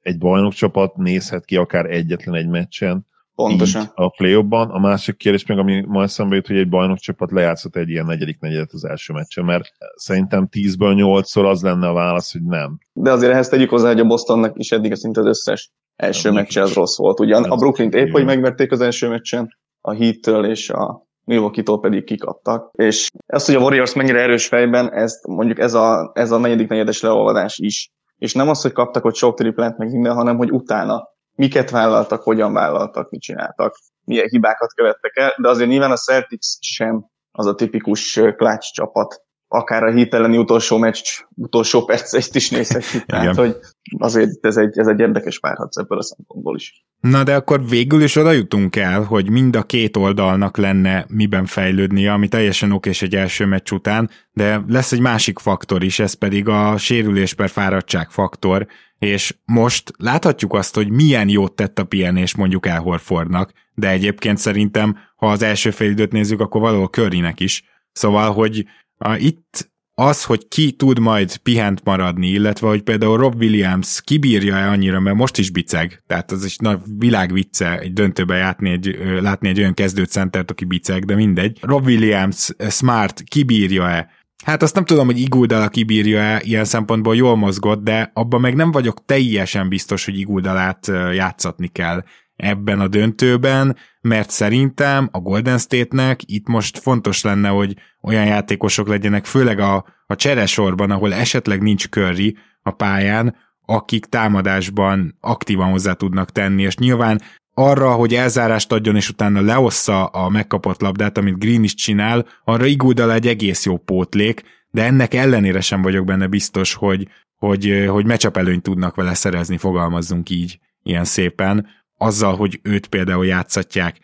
egy bajnokcsapat nézhet ki akár egyetlen egy meccsen, Pontosan. a play A másik kérdés meg, ami ma eszembe jut, hogy egy bajnokcsapat lejátszott egy ilyen negyedik negyedet az első meccsen, mert szerintem 10-ből 8-szor az lenne a válasz, hogy nem. De azért ehhez tegyük hozzá, hogy a Bostonnak is eddig a szinte az összes első meccse az rossz volt. Ugyan a Brooklyn épp, hogy megverték az első meccsen, a Heat-től és a Milwaukee-tól pedig kikaptak. És ezt, hogy a Warriors mennyire erős fejben, ezt mondjuk ez a, ez a negyedik negyedes leolvadás is. És nem az, hogy kaptak ott sok triplát meg minden, hanem hogy utána miket vállaltak, hogyan vállaltak, mit csináltak, milyen hibákat követtek el, de azért nyilván a Celtics sem az a tipikus klács csapat, akár a hit elleni utolsó meccs, utolsó percet is nézhetjük. Tehát, hogy azért ez egy, ez egy érdekes párharc ebből a szempontból is. Na de akkor végül is oda jutunk el, hogy mind a két oldalnak lenne miben fejlődnie, ami teljesen okés egy első meccs után, de lesz egy másik faktor is, ez pedig a sérülés per fáradtság faktor, és most láthatjuk azt, hogy milyen jót tett a pihenés mondjuk El Horfordnak, de egyébként szerintem, ha az első fél időt nézzük, akkor valahol Currynek is. Szóval, hogy a, itt az, hogy ki tud majd pihent maradni, illetve hogy például Rob Williams kibírja-e annyira, mert most is biceg, tehát az is nagy világvicce egy döntőbe látni egy, látni egy olyan kezdőcentert, aki biceg, de mindegy. Rob Williams, Smart kibírja-e, Hát azt nem tudom, hogy Iguldala kibírja-e ilyen szempontból jól mozgott, de abban meg nem vagyok teljesen biztos, hogy Iguldalát játszatni kell ebben a döntőben, mert szerintem a Golden State-nek itt most fontos lenne, hogy olyan játékosok legyenek, főleg a, a cseresorban, ahol esetleg nincs Curry a pályán, akik támadásban aktívan hozzá tudnak tenni, és nyilván arra, hogy elzárást adjon, és utána leossza a megkapott labdát, amit Green is csinál, arra Iguodala egy egész jó pótlék, de ennek ellenére sem vagyok benne biztos, hogy, hogy, hogy mecsap előnyt tudnak vele szerezni, fogalmazzunk így, ilyen szépen, azzal, hogy őt például játszatják.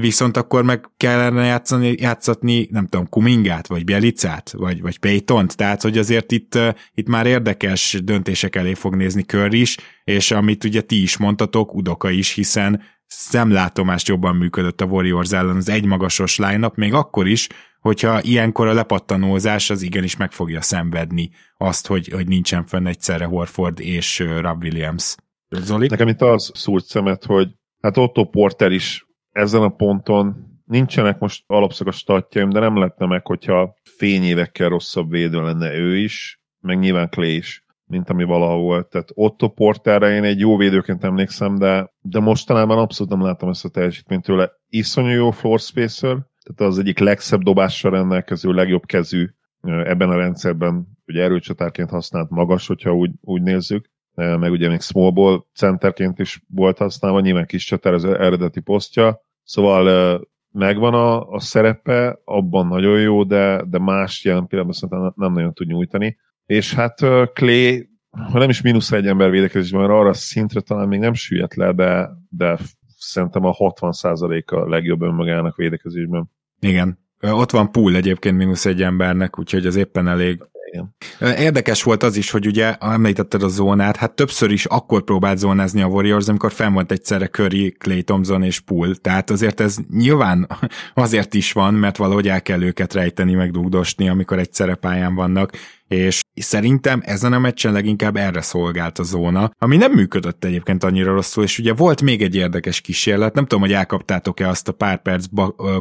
Viszont akkor meg kellene játszani, játszatni, nem tudom, Kumingát, vagy Bielicát, vagy, vagy Paytont, tehát hogy azért itt, itt már érdekes döntések elé fog nézni kör is, és amit ugye ti is mondtatok, Udoka is, hiszen szemlátomást jobban működött a Warriors ellen az egymagasos line még akkor is, hogyha ilyenkor a lepattanózás az igenis meg fogja szenvedni azt, hogy, hogy nincsen fenn egyszerre Horford és Rob Williams. Zoli? Nekem itt az szúrt szemet, hogy hát Otto Porter is ezen a ponton nincsenek most alapszakos statjaim, de nem lehetne meg, hogyha fényévekkel rosszabb védő lenne ő is, meg nyilván Clay is, mint ami valaha volt. Tehát Otto Porterre én egy jó védőként emlékszem, de, de mostanában abszolút nem látom ezt a teljesítményt tőle. Iszonyú jó floor spacer, tehát az egyik legszebb dobással rendelkező, legjobb kezű ebben a rendszerben, ugye erőcsatárként használt magas, hogyha úgy, úgy nézzük, meg ugye még small ball centerként is volt használva, nyilván kis csatár az eredeti posztja, szóval megvan a, a szerepe, abban nagyon jó, de, de más jelen pillanatban szerintem nem nagyon tud nyújtani. És hát Clay, ha nem is mínusz egy ember védekezésben, mert arra szintre talán még nem süllyedt le, de, de szerintem a 60%-a legjobb önmagának védekezésben. Igen. Ott van pool egyébként mínusz egy embernek, úgyhogy az éppen elég igen. Érdekes volt az is, hogy ugye említetted a zónát, hát többször is akkor próbált zónázni a Warriors, amikor fenn volt egyszerre Curry, Clay Thompson és Poole. Tehát azért ez nyilván azért is van, mert valahogy el kell őket rejteni, meg dugdosni, amikor egyszerre pályán vannak, és szerintem ezen a meccsen leginkább erre szolgált a zóna, ami nem működött egyébként annyira rosszul, és ugye volt még egy érdekes kísérlet, nem tudom, hogy elkaptátok-e azt a pár perc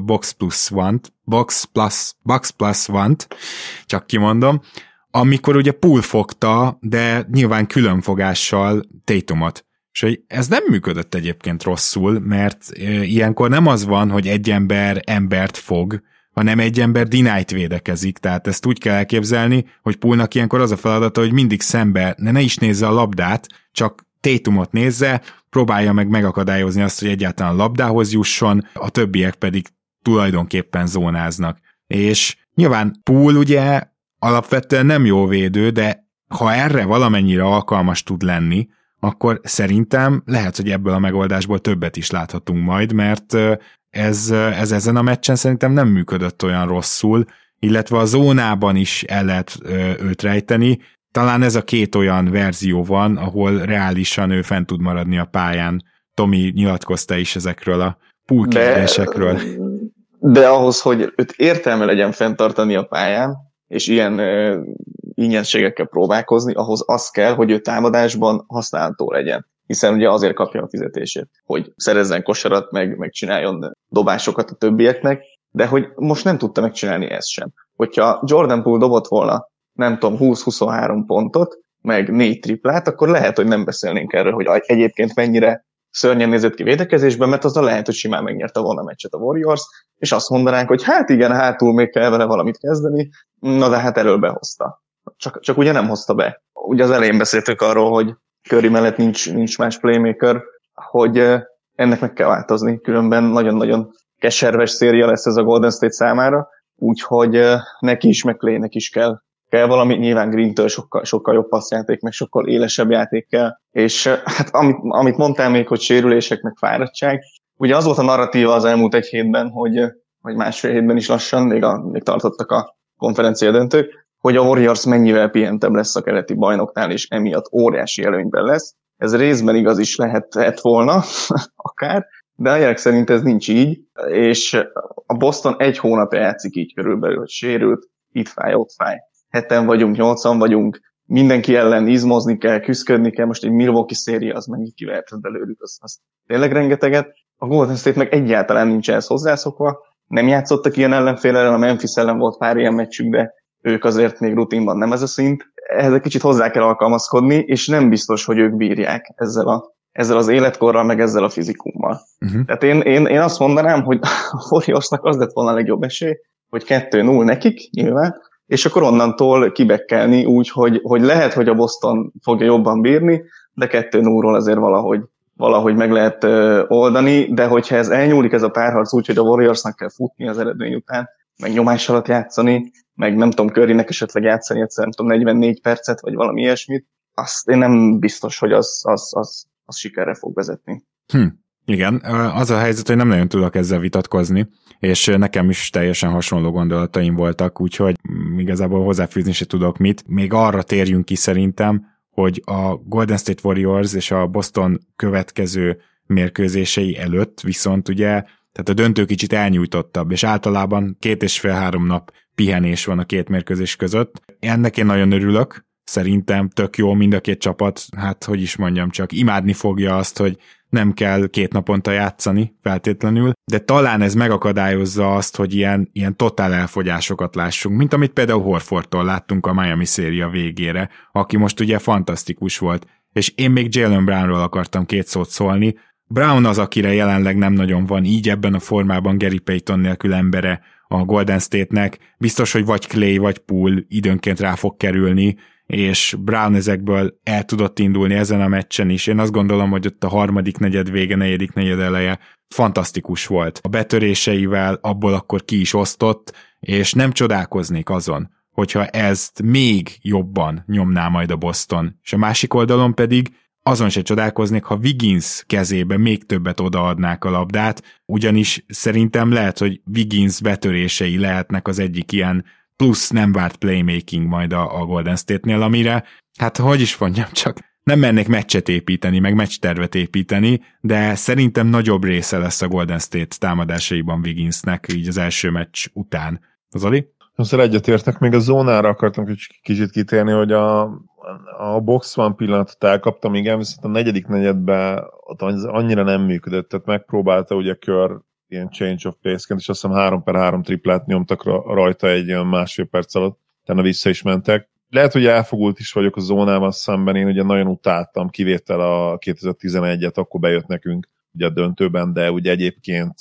box plus one box plus, box plus one csak kimondom, amikor ugye Pool fogta, de nyilván különfogással Tatumot. És hogy ez nem működött egyébként rosszul, mert ilyenkor nem az van, hogy egy ember embert fog, hanem egy ember denied védekezik, tehát ezt úgy kell elképzelni, hogy Poolnak ilyenkor az a feladata, hogy mindig szembe, ne, ne is nézze a labdát, csak Tétumot nézze, próbálja meg megakadályozni azt, hogy egyáltalán labdához jusson, a többiek pedig tulajdonképpen zónáznak. És nyilván Pool ugye alapvetően nem jó védő, de ha erre valamennyire alkalmas tud lenni, akkor szerintem lehet, hogy ebből a megoldásból többet is láthatunk majd, mert ez, ez ezen a meccsen szerintem nem működött olyan rosszul, illetve a zónában is el lehet őt rejteni. Talán ez a két olyan verzió van, ahol reálisan ő fent tud maradni a pályán. Tomi nyilatkozta is ezekről a pool kérdésekről. De, de ahhoz, hogy őt értelme legyen fenntartani a pályán, és ilyen ingyenségekkel próbálkozni, ahhoz az kell, hogy ő támadásban használható legyen. Hiszen ugye azért kapja a fizetését, hogy szerezzen kosarat, meg, meg csináljon dobásokat a többieknek, de hogy most nem tudta megcsinálni ezt sem. Hogyha Jordan Poole dobott volna, nem tudom, 20-23 pontot, meg négy triplát, akkor lehet, hogy nem beszélnénk erről, hogy egyébként mennyire szörnyen nézett ki védekezésben, mert azzal lehet, hogy simán megnyerte volna a meccset a Warriors, és azt mondanánk, hogy hát igen, hátul még kell vele valamit kezdeni, na de hát erről behozta. Csak, csak ugye nem hozta be. Ugye az elején beszéltük arról, hogy Curry mellett nincs, nincs más playmaker, hogy ennek meg kell változni, különben nagyon-nagyon keserves széria lesz ez a Golden State számára, úgyhogy neki is, meg Clay-nek is kell kell valami, nyilván Green-től sokkal, sokkal jobb passzjáték, meg sokkal élesebb játék kell, és hát amit, amit mondtál még, hogy sérülések, meg fáradtság, ugye az volt a narratíva az elmúlt egy hétben, hogy, vagy másfél hétben is lassan, még, a, még tartottak a konferencia döntők, hogy a Warriors mennyivel pihentebb lesz a keleti bajnoknál, és emiatt óriási előnyben lesz. Ez részben igaz is lehetett volna, akár, de a jelek szerint ez nincs így, és a Boston egy hónapja játszik így körülbelül, hogy sérült, itt fáj, ott fáj heten vagyunk, nyolcan vagyunk, mindenki ellen izmozni kell, küzdködni kell, most egy Milwaukee széria az mennyit kivehetett belőlük, az, az tényleg rengeteget. A Golden State meg egyáltalán nincs ehhez hozzászokva, nem játszottak ilyen ellenfélel, a Memphis ellen volt pár ilyen meccsük, de ők azért még rutinban nem ez a szint. Ehhez egy kicsit hozzá kell alkalmazkodni, és nem biztos, hogy ők bírják ezzel, a, ezzel az életkorral, meg ezzel a fizikummal. Uh-huh. Tehát én, én, én azt mondanám, hogy a Warriorsnak az lett volna a legjobb esély, hogy 2-0 nekik, nyilván, és akkor onnantól kibekkelni úgy, hogy, hogy lehet, hogy a Boston fogja jobban bírni, de 2 0 azért valahogy, valahogy meg lehet oldani, de hogyha ez elnyúlik ez a párharc úgy, hogy a Warriorsnak kell futni az eredmény után, meg nyomás alatt játszani, meg nem tudom, Currynek esetleg játszani egyszer, nem tudom, 44 percet, vagy valami ilyesmit, azt én nem biztos, hogy az, az, az, az sikerre fog vezetni. Hm. Igen, az a helyzet, hogy nem nagyon tudok ezzel vitatkozni, és nekem is teljesen hasonló gondolataim voltak, úgyhogy igazából hozzáfűzni se tudok mit. Még arra térjünk ki szerintem, hogy a Golden State Warriors és a Boston következő mérkőzései előtt viszont ugye, tehát a döntő kicsit elnyújtottabb, és általában két és fél-három nap pihenés van a két mérkőzés között. Ennek én nagyon örülök, szerintem tök jó mind a két csapat, hát hogy is mondjam, csak imádni fogja azt, hogy nem kell két naponta játszani feltétlenül, de talán ez megakadályozza azt, hogy ilyen, ilyen totál elfogyásokat lássunk, mint amit például Horfordtól láttunk a Miami széria végére, aki most ugye fantasztikus volt, és én még Jalen Brownról akartam két szót szólni, Brown az, akire jelenleg nem nagyon van így ebben a formában Gary Payton nélkül embere a Golden State-nek. Biztos, hogy vagy Clay, vagy Poole időnként rá fog kerülni, és Brown ezekből el tudott indulni ezen a meccsen is. Én azt gondolom, hogy ott a harmadik negyed vége, negyedik negyed eleje fantasztikus volt. A betöréseivel abból akkor ki is osztott, és nem csodálkoznék azon, hogyha ezt még jobban nyomná majd a Boston. És a másik oldalon pedig azon se csodálkoznék, ha Wiggins kezébe még többet odaadnák a labdát, ugyanis szerintem lehet, hogy Wiggins betörései lehetnek az egyik ilyen plusz nem várt playmaking majd a, Golden State-nél, amire, hát hogy is mondjam, csak nem mennék meccset építeni, meg meccstervet építeni, de szerintem nagyobb része lesz a Golden State támadásaiban Wigginsnek így az első meccs után. Az Ali? Azért egyetértek, még a zónára akartam kicsit kitérni, hogy a, a box van pillanatot elkaptam, igen, viszont a negyedik negyedben ott annyira nem működött, tehát megpróbálta ugye kör ilyen change of pace-ként, és azt hiszem 3 per 3 triplát nyomtak rajta egy olyan másfél perc alatt, utána vissza is mentek. Lehet, hogy elfogult is vagyok a zónával szemben, én ugye nagyon utáltam, kivétel a 2011-et, akkor bejött nekünk ugye a döntőben, de ugye egyébként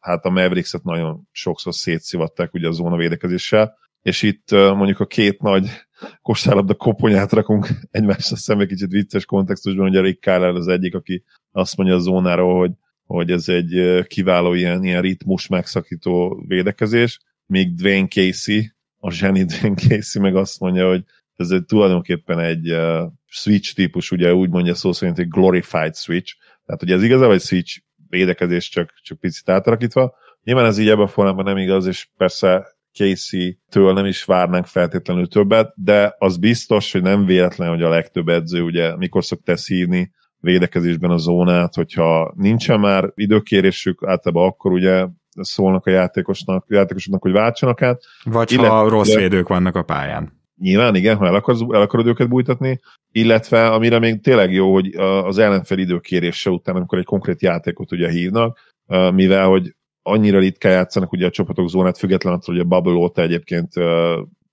hát a Mavericks-et nagyon sokszor szétszivatták ugye a zóna védekezéssel, és itt mondjuk a két nagy kosárlabda koponyát rakunk egymásra szembe kicsit vicces kontextusban, ugye Rick Carlisle az egyik, aki azt mondja a zónáról, hogy hogy ez egy kiváló ilyen, ilyen ritmus megszakító védekezés, míg Dwayne Casey, a zseni Dwayne Casey meg azt mondja, hogy ez egy, tulajdonképpen egy uh, switch típus, ugye úgy mondja szó szerint egy glorified switch, tehát ugye ez igazából egy switch védekezés, csak, csak picit átalakítva. Nyilván ez így ebben a formában nem igaz, és persze Casey-től nem is várnánk feltétlenül többet, de az biztos, hogy nem véletlen, hogy a legtöbb edző ugye mikor szokta hívni, védekezésben a zónát, hogyha nincsen már időkérésük, általában akkor ugye szólnak a játékosnak, játékosoknak, hogy váltsanak át. Vagy illetve, ha rossz védők vannak a pályán. Nyilván igen, ha el, akarod, el akarod őket bújtatni, illetve amire még tényleg jó, hogy az ellenfel időkérése után, amikor egy konkrét játékot ugye hívnak, mivel hogy annyira ritkán játszanak ugye a csapatok zónát, függetlenül attól, hogy a bubble óta egyébként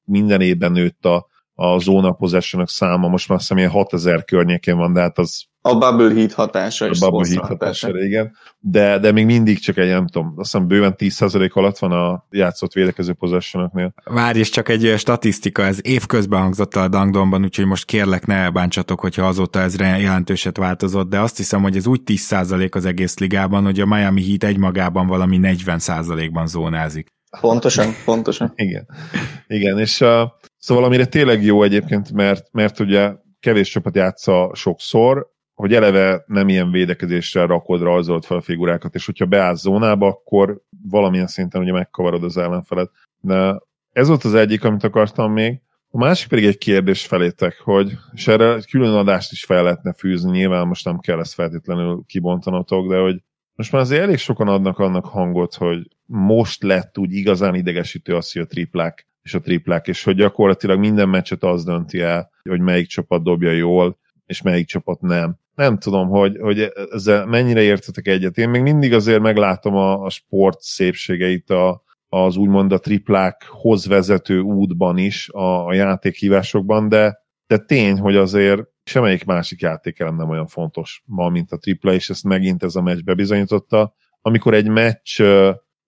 minden évben nőtt a, a zóna possession száma, most már azt hiszem ilyen 6000 környékén van, de hát az a bubble heat hatása a bubble heat hatása, hatása, igen. De, de még mindig csak egy, nem tudom, azt hiszem bőven 10% alatt van a játszott védekező possessionoknél. Várj, és csak egy statisztika, ez évközben hangzott a Dangdonban, úgyhogy most kérlek ne elbántsatok, hogyha azóta ez jelentőset változott, de azt hiszem, hogy ez úgy 10% az egész ligában, hogy a Miami Heat egymagában valami 40%-ban zónázik. Pontosan, pontosan. Igen. Igen, és uh, szóval amire tényleg jó egyébként, mert, mert ugye kevés csapat játsza sokszor, hogy eleve nem ilyen védekezésre rakod, rajzolt fel a figurákat, és hogyha beállsz zónába, akkor valamilyen szinten ugye megkavarod az ellenfelet. De ez volt az egyik, amit akartam még. A másik pedig egy kérdés felétek, hogy, és erre egy külön adást is fel lehetne fűzni, nyilván most nem kell ezt feltétlenül kibontanotok, de hogy most már azért elég sokan adnak annak hangot, hogy most lett úgy igazán idegesítő az, hogy a triplák és a triplák, és hogy gyakorlatilag minden meccset az dönti el, hogy melyik csapat dobja jól, és melyik csapat nem. Nem tudom, hogy, hogy ezzel mennyire értetek egyet. Én még mindig azért meglátom a, a sport szépségeit a, az úgymond a triplákhoz vezető útban is, a, a játékhívásokban, de, de tény, hogy azért semmelyik másik játékelem nem olyan fontos ma, mint a tripla, és ezt megint ez a meccs bebizonyította. Amikor egy meccs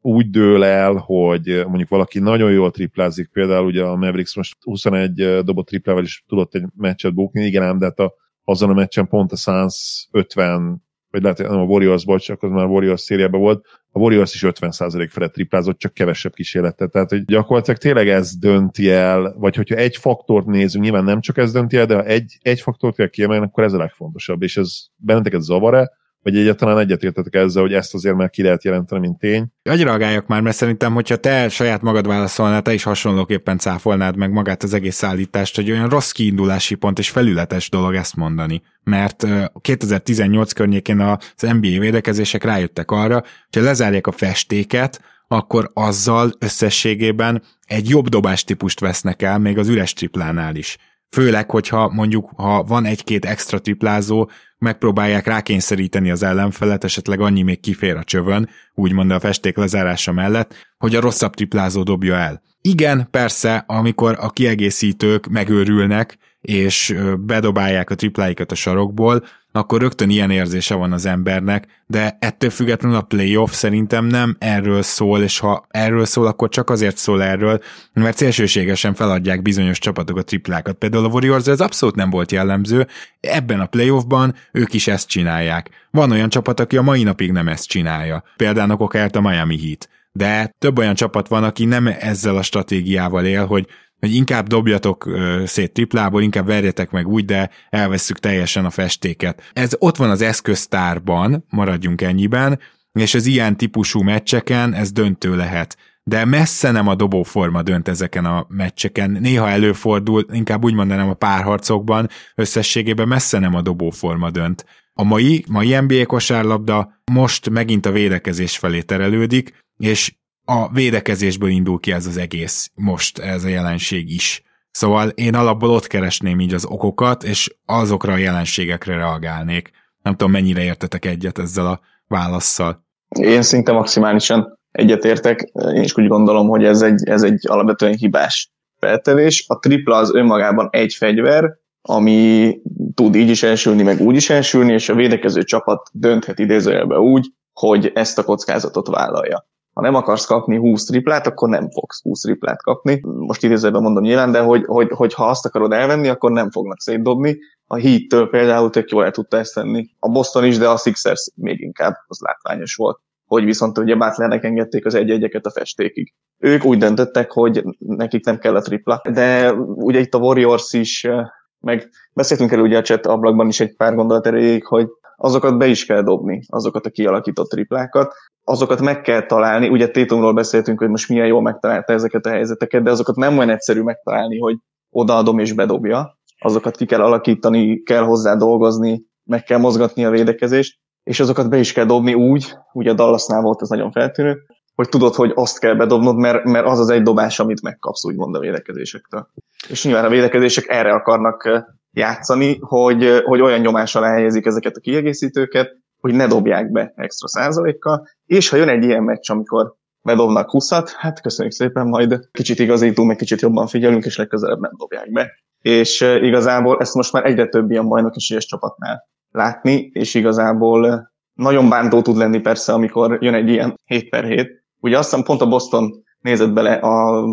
úgy dől el, hogy mondjuk valaki nagyon jól triplázik, például ugye a Mavericks most 21 dobott triplával is tudott egy meccset bukni, igen ám, de hát a, azon a meccsen pont a Suns 50, vagy lehet, nem a Warriors, bocs, akkor már a Warriors szériában volt, a Warriors is 50% felett triplázott, csak kevesebb kísérletet. Tehát, hogy gyakorlatilag tényleg ez dönti el, vagy hogyha egy faktort nézünk, nyilván nem csak ez dönti el, de ha egy, egy faktort kell kiemelni, akkor ez a legfontosabb, és ez benneteket zavar-e, vagy egyáltalán egyetértetek ezzel, hogy ezt azért már ki lehet jelenteni, mint tény. Reagáljak már, mert szerintem, hogyha te saját magad válaszolnál, te is hasonlóképpen cáfolnád meg magát az egész szállítást, hogy olyan rossz kiindulási pont és felületes dolog ezt mondani. Mert 2018 környékén az NBA védekezések rájöttek arra, hogy lezárják a festéket, akkor azzal összességében egy jobb dobás típust vesznek el, még az üres triplánál is. Főleg, hogyha mondjuk, ha van egy-két extra triplázó, megpróbálják rákényszeríteni az ellenfelet, esetleg annyi még kifér a csövön, úgymond a festék lezárása mellett, hogy a rosszabb triplázó dobja el. Igen, persze, amikor a kiegészítők megőrülnek, és bedobálják a tripláikat a sarokból, akkor rögtön ilyen érzése van az embernek, de ettől függetlenül a playoff szerintem nem erről szól, és ha erről szól, akkor csak azért szól erről, mert szélsőségesen feladják bizonyos csapatok a triplákat. Például a Warriors ez abszolút nem volt jellemző, ebben a playoffban ők is ezt csinálják. Van olyan csapat, aki a mai napig nem ezt csinálja. Például okáért a Miami Heat. De több olyan csapat van, aki nem ezzel a stratégiával él, hogy hogy inkább dobjatok szét triplából, inkább verjetek meg úgy, de elveszük teljesen a festéket. Ez ott van az eszköztárban, maradjunk ennyiben, és az ilyen típusú meccseken ez döntő lehet. De messze nem a dobóforma dönt ezeken a meccseken. Néha előfordul, inkább úgy mondanám a párharcokban, összességében messze nem a dobóforma dönt. A mai, mai NBA kosárlabda most megint a védekezés felé terelődik, és a védekezésből indul ki ez az egész most, ez a jelenség is. Szóval én alapból ott keresném így az okokat, és azokra a jelenségekre reagálnék. Nem tudom, mennyire értetek egyet ezzel a válaszsal. Én szinte maximálisan egyetértek. Én is úgy gondolom, hogy ez egy, ez egy alapvetően hibás feltevés. A tripla az önmagában egy fegyver, ami tud így is elsülni, meg úgy is elsülni, és a védekező csapat dönthet idézőjelbe úgy, hogy ezt a kockázatot vállalja ha nem akarsz kapni 20 triplát, akkor nem fogsz 20 triplát kapni. Most idézőben mondom nyilván, de hogy, hogy, hogy ha azt akarod elvenni, akkor nem fognak szétdobni. A Heat-től például tök jól el tudta ezt tenni. A Boston is, de a Sixers még inkább, az látványos volt hogy viszont ugye Butlernek engedték az egy-egyeket a festékig. Ők úgy döntöttek, hogy nekik nem kell a tripla, de ugye itt a Warriors is, meg beszéltünk el ugye a chat ablakban is egy pár gondolat erejéig, hogy azokat be is kell dobni, azokat a kialakított triplákat, azokat meg kell találni, ugye Tétumról beszéltünk, hogy most milyen jól megtalálta ezeket a helyzeteket, de azokat nem olyan egyszerű megtalálni, hogy odaadom és bedobja, azokat ki kell alakítani, kell hozzá dolgozni, meg kell mozgatni a védekezést, és azokat be is kell dobni úgy, ugye a Dallasnál volt ez nagyon feltűnő, hogy tudod, hogy azt kell bedobnod, mert, mert az az egy dobás, amit megkapsz, úgymond a védekezésektől. És nyilván a védekezések erre akarnak játszani, hogy, hogy olyan nyomás alá helyezik ezeket a kiegészítőket, hogy ne dobják be extra százalékkal, és ha jön egy ilyen meccs, amikor bedobnak 20 hát köszönjük szépen, majd kicsit igazítunk, meg kicsit jobban figyelünk, és legközelebb nem dobják be. És igazából ezt most már egyre több ilyen bajnok és csapatnál látni, és igazából nagyon bántó tud lenni persze, amikor jön egy ilyen 7 per 7. Ugye azt hiszem pont a Boston nézett bele a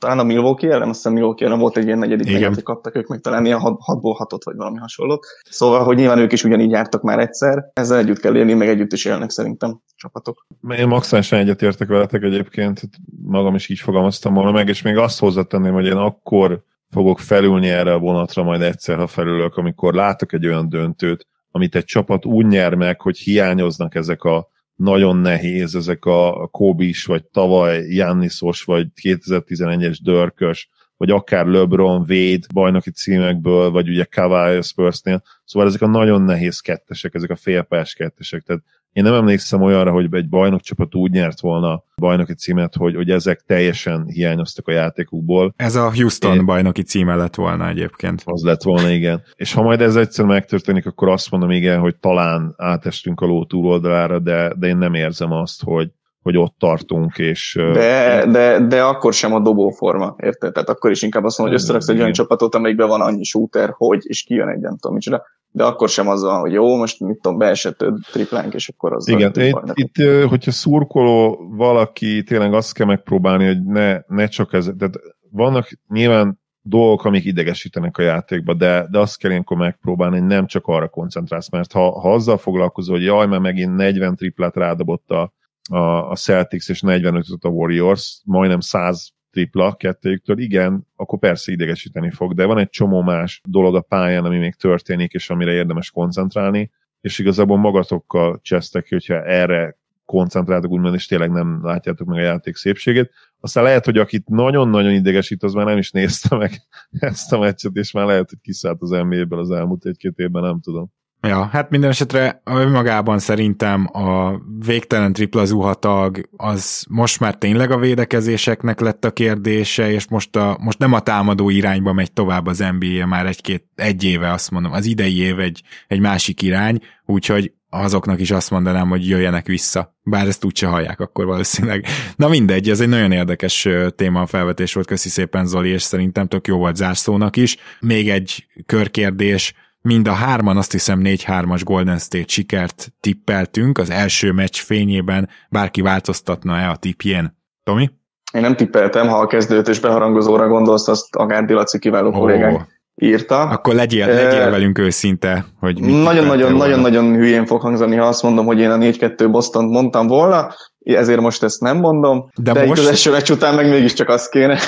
talán a Milwaukee ellen, azt hiszem Milwaukee ellen volt egy ilyen negyedik hogy kaptak ők meg talán ilyen 6-ból 6 vagy valami hasonlót. Szóval, hogy nyilván ők is ugyanígy jártak már egyszer, ezzel együtt kell élni, meg együtt is élnek szerintem csapatok. Én maximálisan egyetértek veletek egyébként, magam is így fogalmaztam volna meg, és még azt hozzátenném, hogy én akkor fogok felülni erre a vonatra majd egyszer, ha felülök, amikor látok egy olyan döntőt, amit egy csapat úgy nyer meg, hogy hiányoznak ezek a nagyon nehéz, ezek a Kobis, vagy tavaly Jannisos, vagy 2011-es Dörkös, vagy akár LeBron, Wade bajnoki címekből, vagy ugye Kawhi Spursnél. Szóval ezek a nagyon nehéz kettesek, ezek a félpás kettesek. Tehát én nem emlékszem olyanra, hogy egy bajnokcsapat úgy nyert volna bajnoki címet, hogy, hogy ezek teljesen hiányoztak a játékukból. Ez a Houston Én... bajnoki címe lett volna egyébként. Az lett volna, igen. És ha majd ez egyszer megtörténik, akkor azt mondom, igen, hogy talán átestünk a ló túloldalára, de, de én nem érzem azt, hogy, hogy ott tartunk, és... De, de, de akkor sem a dobóforma, érted? Tehát akkor is inkább azt mondom, hogy összeraksz egy olyan csapatot, amelyikben van annyi shooter, hogy, és kijön egy, nem tudom micsoda, de akkor sem az van, hogy jó, most mit tudom, beesett öt triplánk, és akkor az... Igen, itt, itt, hogyha szurkoló valaki, tényleg azt kell megpróbálni, hogy ne, ne csak ez, tehát vannak nyilván dolgok, amik idegesítenek a játékba, de, de azt kell ilyenkor megpróbálni, hogy nem csak arra koncentrálsz, mert ha, ha azzal foglalkozol, hogy jaj, mert megint 40 triplát rádobott a, a, a Celtics és 45-öt a Warriors, majdnem 100 tripla kettőjüktől, igen, akkor persze idegesíteni fog, de van egy csomó más dolog a pályán, ami még történik, és amire érdemes koncentrálni, és igazából magatokkal csesztek hogyha erre koncentráltok, úgymond, és tényleg nem látjátok meg a játék szépségét. Aztán lehet, hogy akit nagyon-nagyon idegesít, az már nem is nézte meg ezt a meccset, és már lehet, hogy kiszállt az NBA-ből az elmúlt egy-két évben, nem tudom. Ja, hát minden esetre önmagában szerintem a végtelen tripla zuhatag az most már tényleg a védekezéseknek lett a kérdése, és most, a, most nem a támadó irányba megy tovább az NBA már egy-két, egy éve azt mondom, az idei év egy, egy másik irány, úgyhogy azoknak is azt mondanám, hogy jöjjenek vissza. Bár ezt úgyse hallják akkor valószínűleg. Na mindegy, ez egy nagyon érdekes téma a felvetés volt, köszi szépen Zoli, és szerintem tök jó volt zárszónak is. Még egy körkérdés, Mind a hárman azt hiszem 4-3-as Golden State sikert tippeltünk az első meccs fényében. Bárki változtatna-e a tippjén? Tomi? Én nem tippeltem, ha a kezdőt és beharangozóra gondolsz, azt Agárdi Laci kiváló oh. kollégánk írta. Akkor legyél, legyél uh, velünk őszinte, hogy Nagyon-nagyon hülyén fog hangzani, ha azt mondom, hogy én a 4-2 boston mondtam volna, ezért most ezt nem mondom, de, de most... az első meccs után meg mégiscsak azt kéne.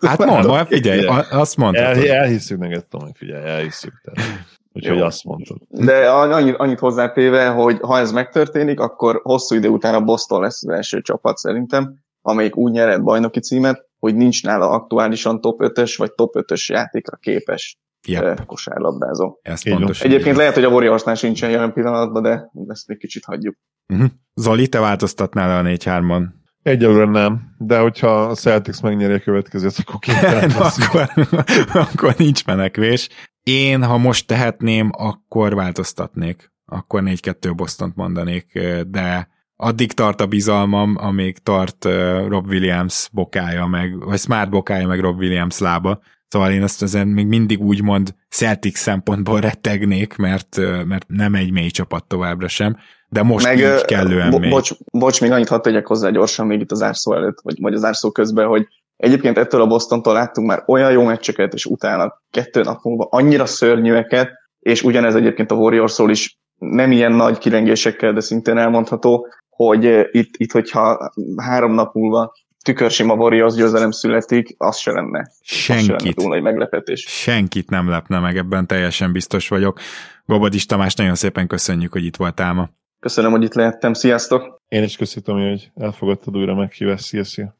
Hát mondom, figyelj, azt mondtad. El, elhiszük neked, Tomi, figyelj, elhiszük. Tehát. Úgyhogy azt mondtad. De annyit, annyit hozzátéve, hogy ha ez megtörténik, akkor hosszú idő után a Boston lesz az első csapat szerintem, amelyik úgy nyer bajnoki címet, hogy nincs nála aktuálisan top 5-ös vagy top 5-ös játékra képes yep. kosárlabdázó. Ezt Egyébként lehet, hogy a Warriorsnál sincsen jelen pillanatban, de ezt még kicsit hagyjuk. Uh-huh. Zoli, te változtatnál a 4-3-ban? Egyelőre nem, de hogyha a Celtics megnyeri a következőt, akkor akkor, akkor nincs menekvés. Én, ha most tehetném, akkor változtatnék. Akkor 4-2 Bostont mondanék, de addig tart a bizalmam, amíg tart Rob Williams bokája, meg, vagy Smart bokája, meg Rob Williams lába. Szóval én ezt ezen még mindig úgymond Celtic szempontból rettegnék, mert, mert nem egy mély csapat továbbra sem, de most meg, így kellően bo- mély. Bocs, bocs, még annyit hadd tegyek hozzá gyorsan még itt az árszó előtt, vagy, vagy az árszó közben, hogy Egyébként ettől a Bostontól láttunk már olyan jó meccseket, és utána kettő nap múlva annyira szörnyűeket, és ugyanez egyébként a Warriorsról is nem ilyen nagy kilengésekkel, de szintén elmondható, hogy eh, itt, itt hogyha három nap múlva tükörsima Warriors győzelem születik, az se lenne. Senkit. Se lenne túl nagy meglepetés. Senkit nem lepne meg, ebben teljesen biztos vagyok. Gobadis Tamás, nagyon szépen köszönjük, hogy itt voltál ma. Köszönöm, hogy itt lehettem. Sziasztok! Én is köszönöm, hogy elfogadtad újra meghívást. Szia, szia!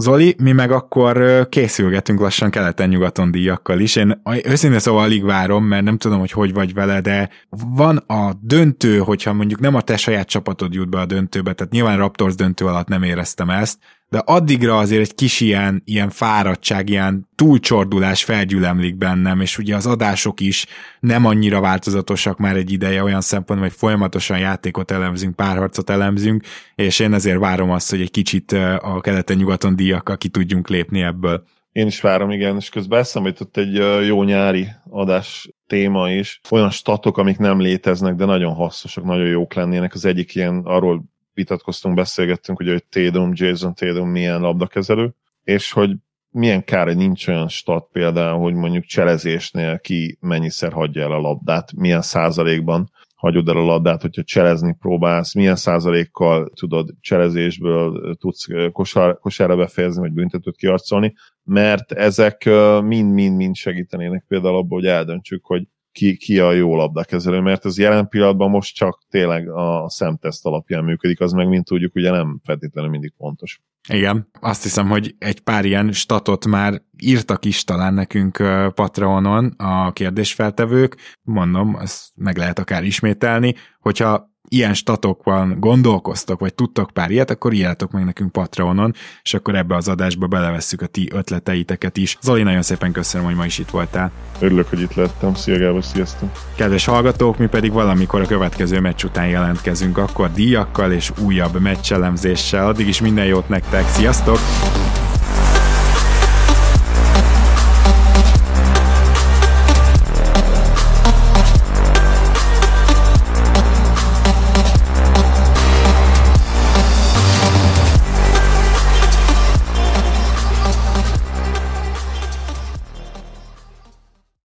Zoli, mi meg akkor készülgetünk lassan keleten-nyugaton díjakkal is. Én őszintén szóval alig várom, mert nem tudom, hogy hogy vagy vele, de van a döntő, hogyha mondjuk nem a te saját csapatod jut be a döntőbe, tehát nyilván Raptors döntő alatt nem éreztem ezt, de addigra azért egy kis ilyen, ilyen fáradtság, ilyen túlcsordulás felgyülemlik bennem, és ugye az adások is nem annyira változatosak már egy ideje olyan szempontból, hogy folyamatosan játékot elemzünk, párharcot elemzünk, és én ezért várom azt, hogy egy kicsit a keleten-nyugaton díjakkal ki tudjunk lépni ebből. Én is várom, igen, és közben eszembe egy jó nyári adás téma is. Olyan statok, amik nem léteznek, de nagyon hasznosak, nagyon jók lennének. Az egyik ilyen, arról vitatkoztunk, beszélgettünk, ugye, hogy Tatum, Jason Tatum milyen labdakezelő, és hogy milyen kár, hogy nincs olyan stat például, hogy mondjuk cselezésnél ki mennyiszer hagyja el a labdát, milyen százalékban hagyod el a labdát, hogyha cselezni próbálsz, milyen százalékkal tudod cselezésből tudsz kosár, kosára befejezni, vagy büntetőt kiarcolni, mert ezek mind-mind-mind segítenének például abból, hogy eldöntsük, hogy ki, ki a jó labdakezelő, mert ez jelen pillanatban most csak tényleg a szemteszt alapján működik, az meg, mint tudjuk, ugye nem feltétlenül mindig pontos. Igen, azt hiszem, hogy egy pár ilyen statot már írtak is talán nekünk Patreonon a kérdésfeltevők, mondom, ezt meg lehet akár ismételni, hogyha ilyen statokban gondolkoztok, vagy tudtok pár ilyet, akkor írjátok meg nekünk Patreonon, és akkor ebbe az adásba belevesszük a ti ötleteiteket is. Zoli, nagyon szépen köszönöm, hogy ma is itt voltál. Örülök, hogy itt lettem. Szia Gábor, sziasztok! Kedves hallgatók, mi pedig valamikor a következő meccs után jelentkezünk, akkor díjakkal és újabb meccselemzéssel. Addig is minden jót nektek, sziasztok!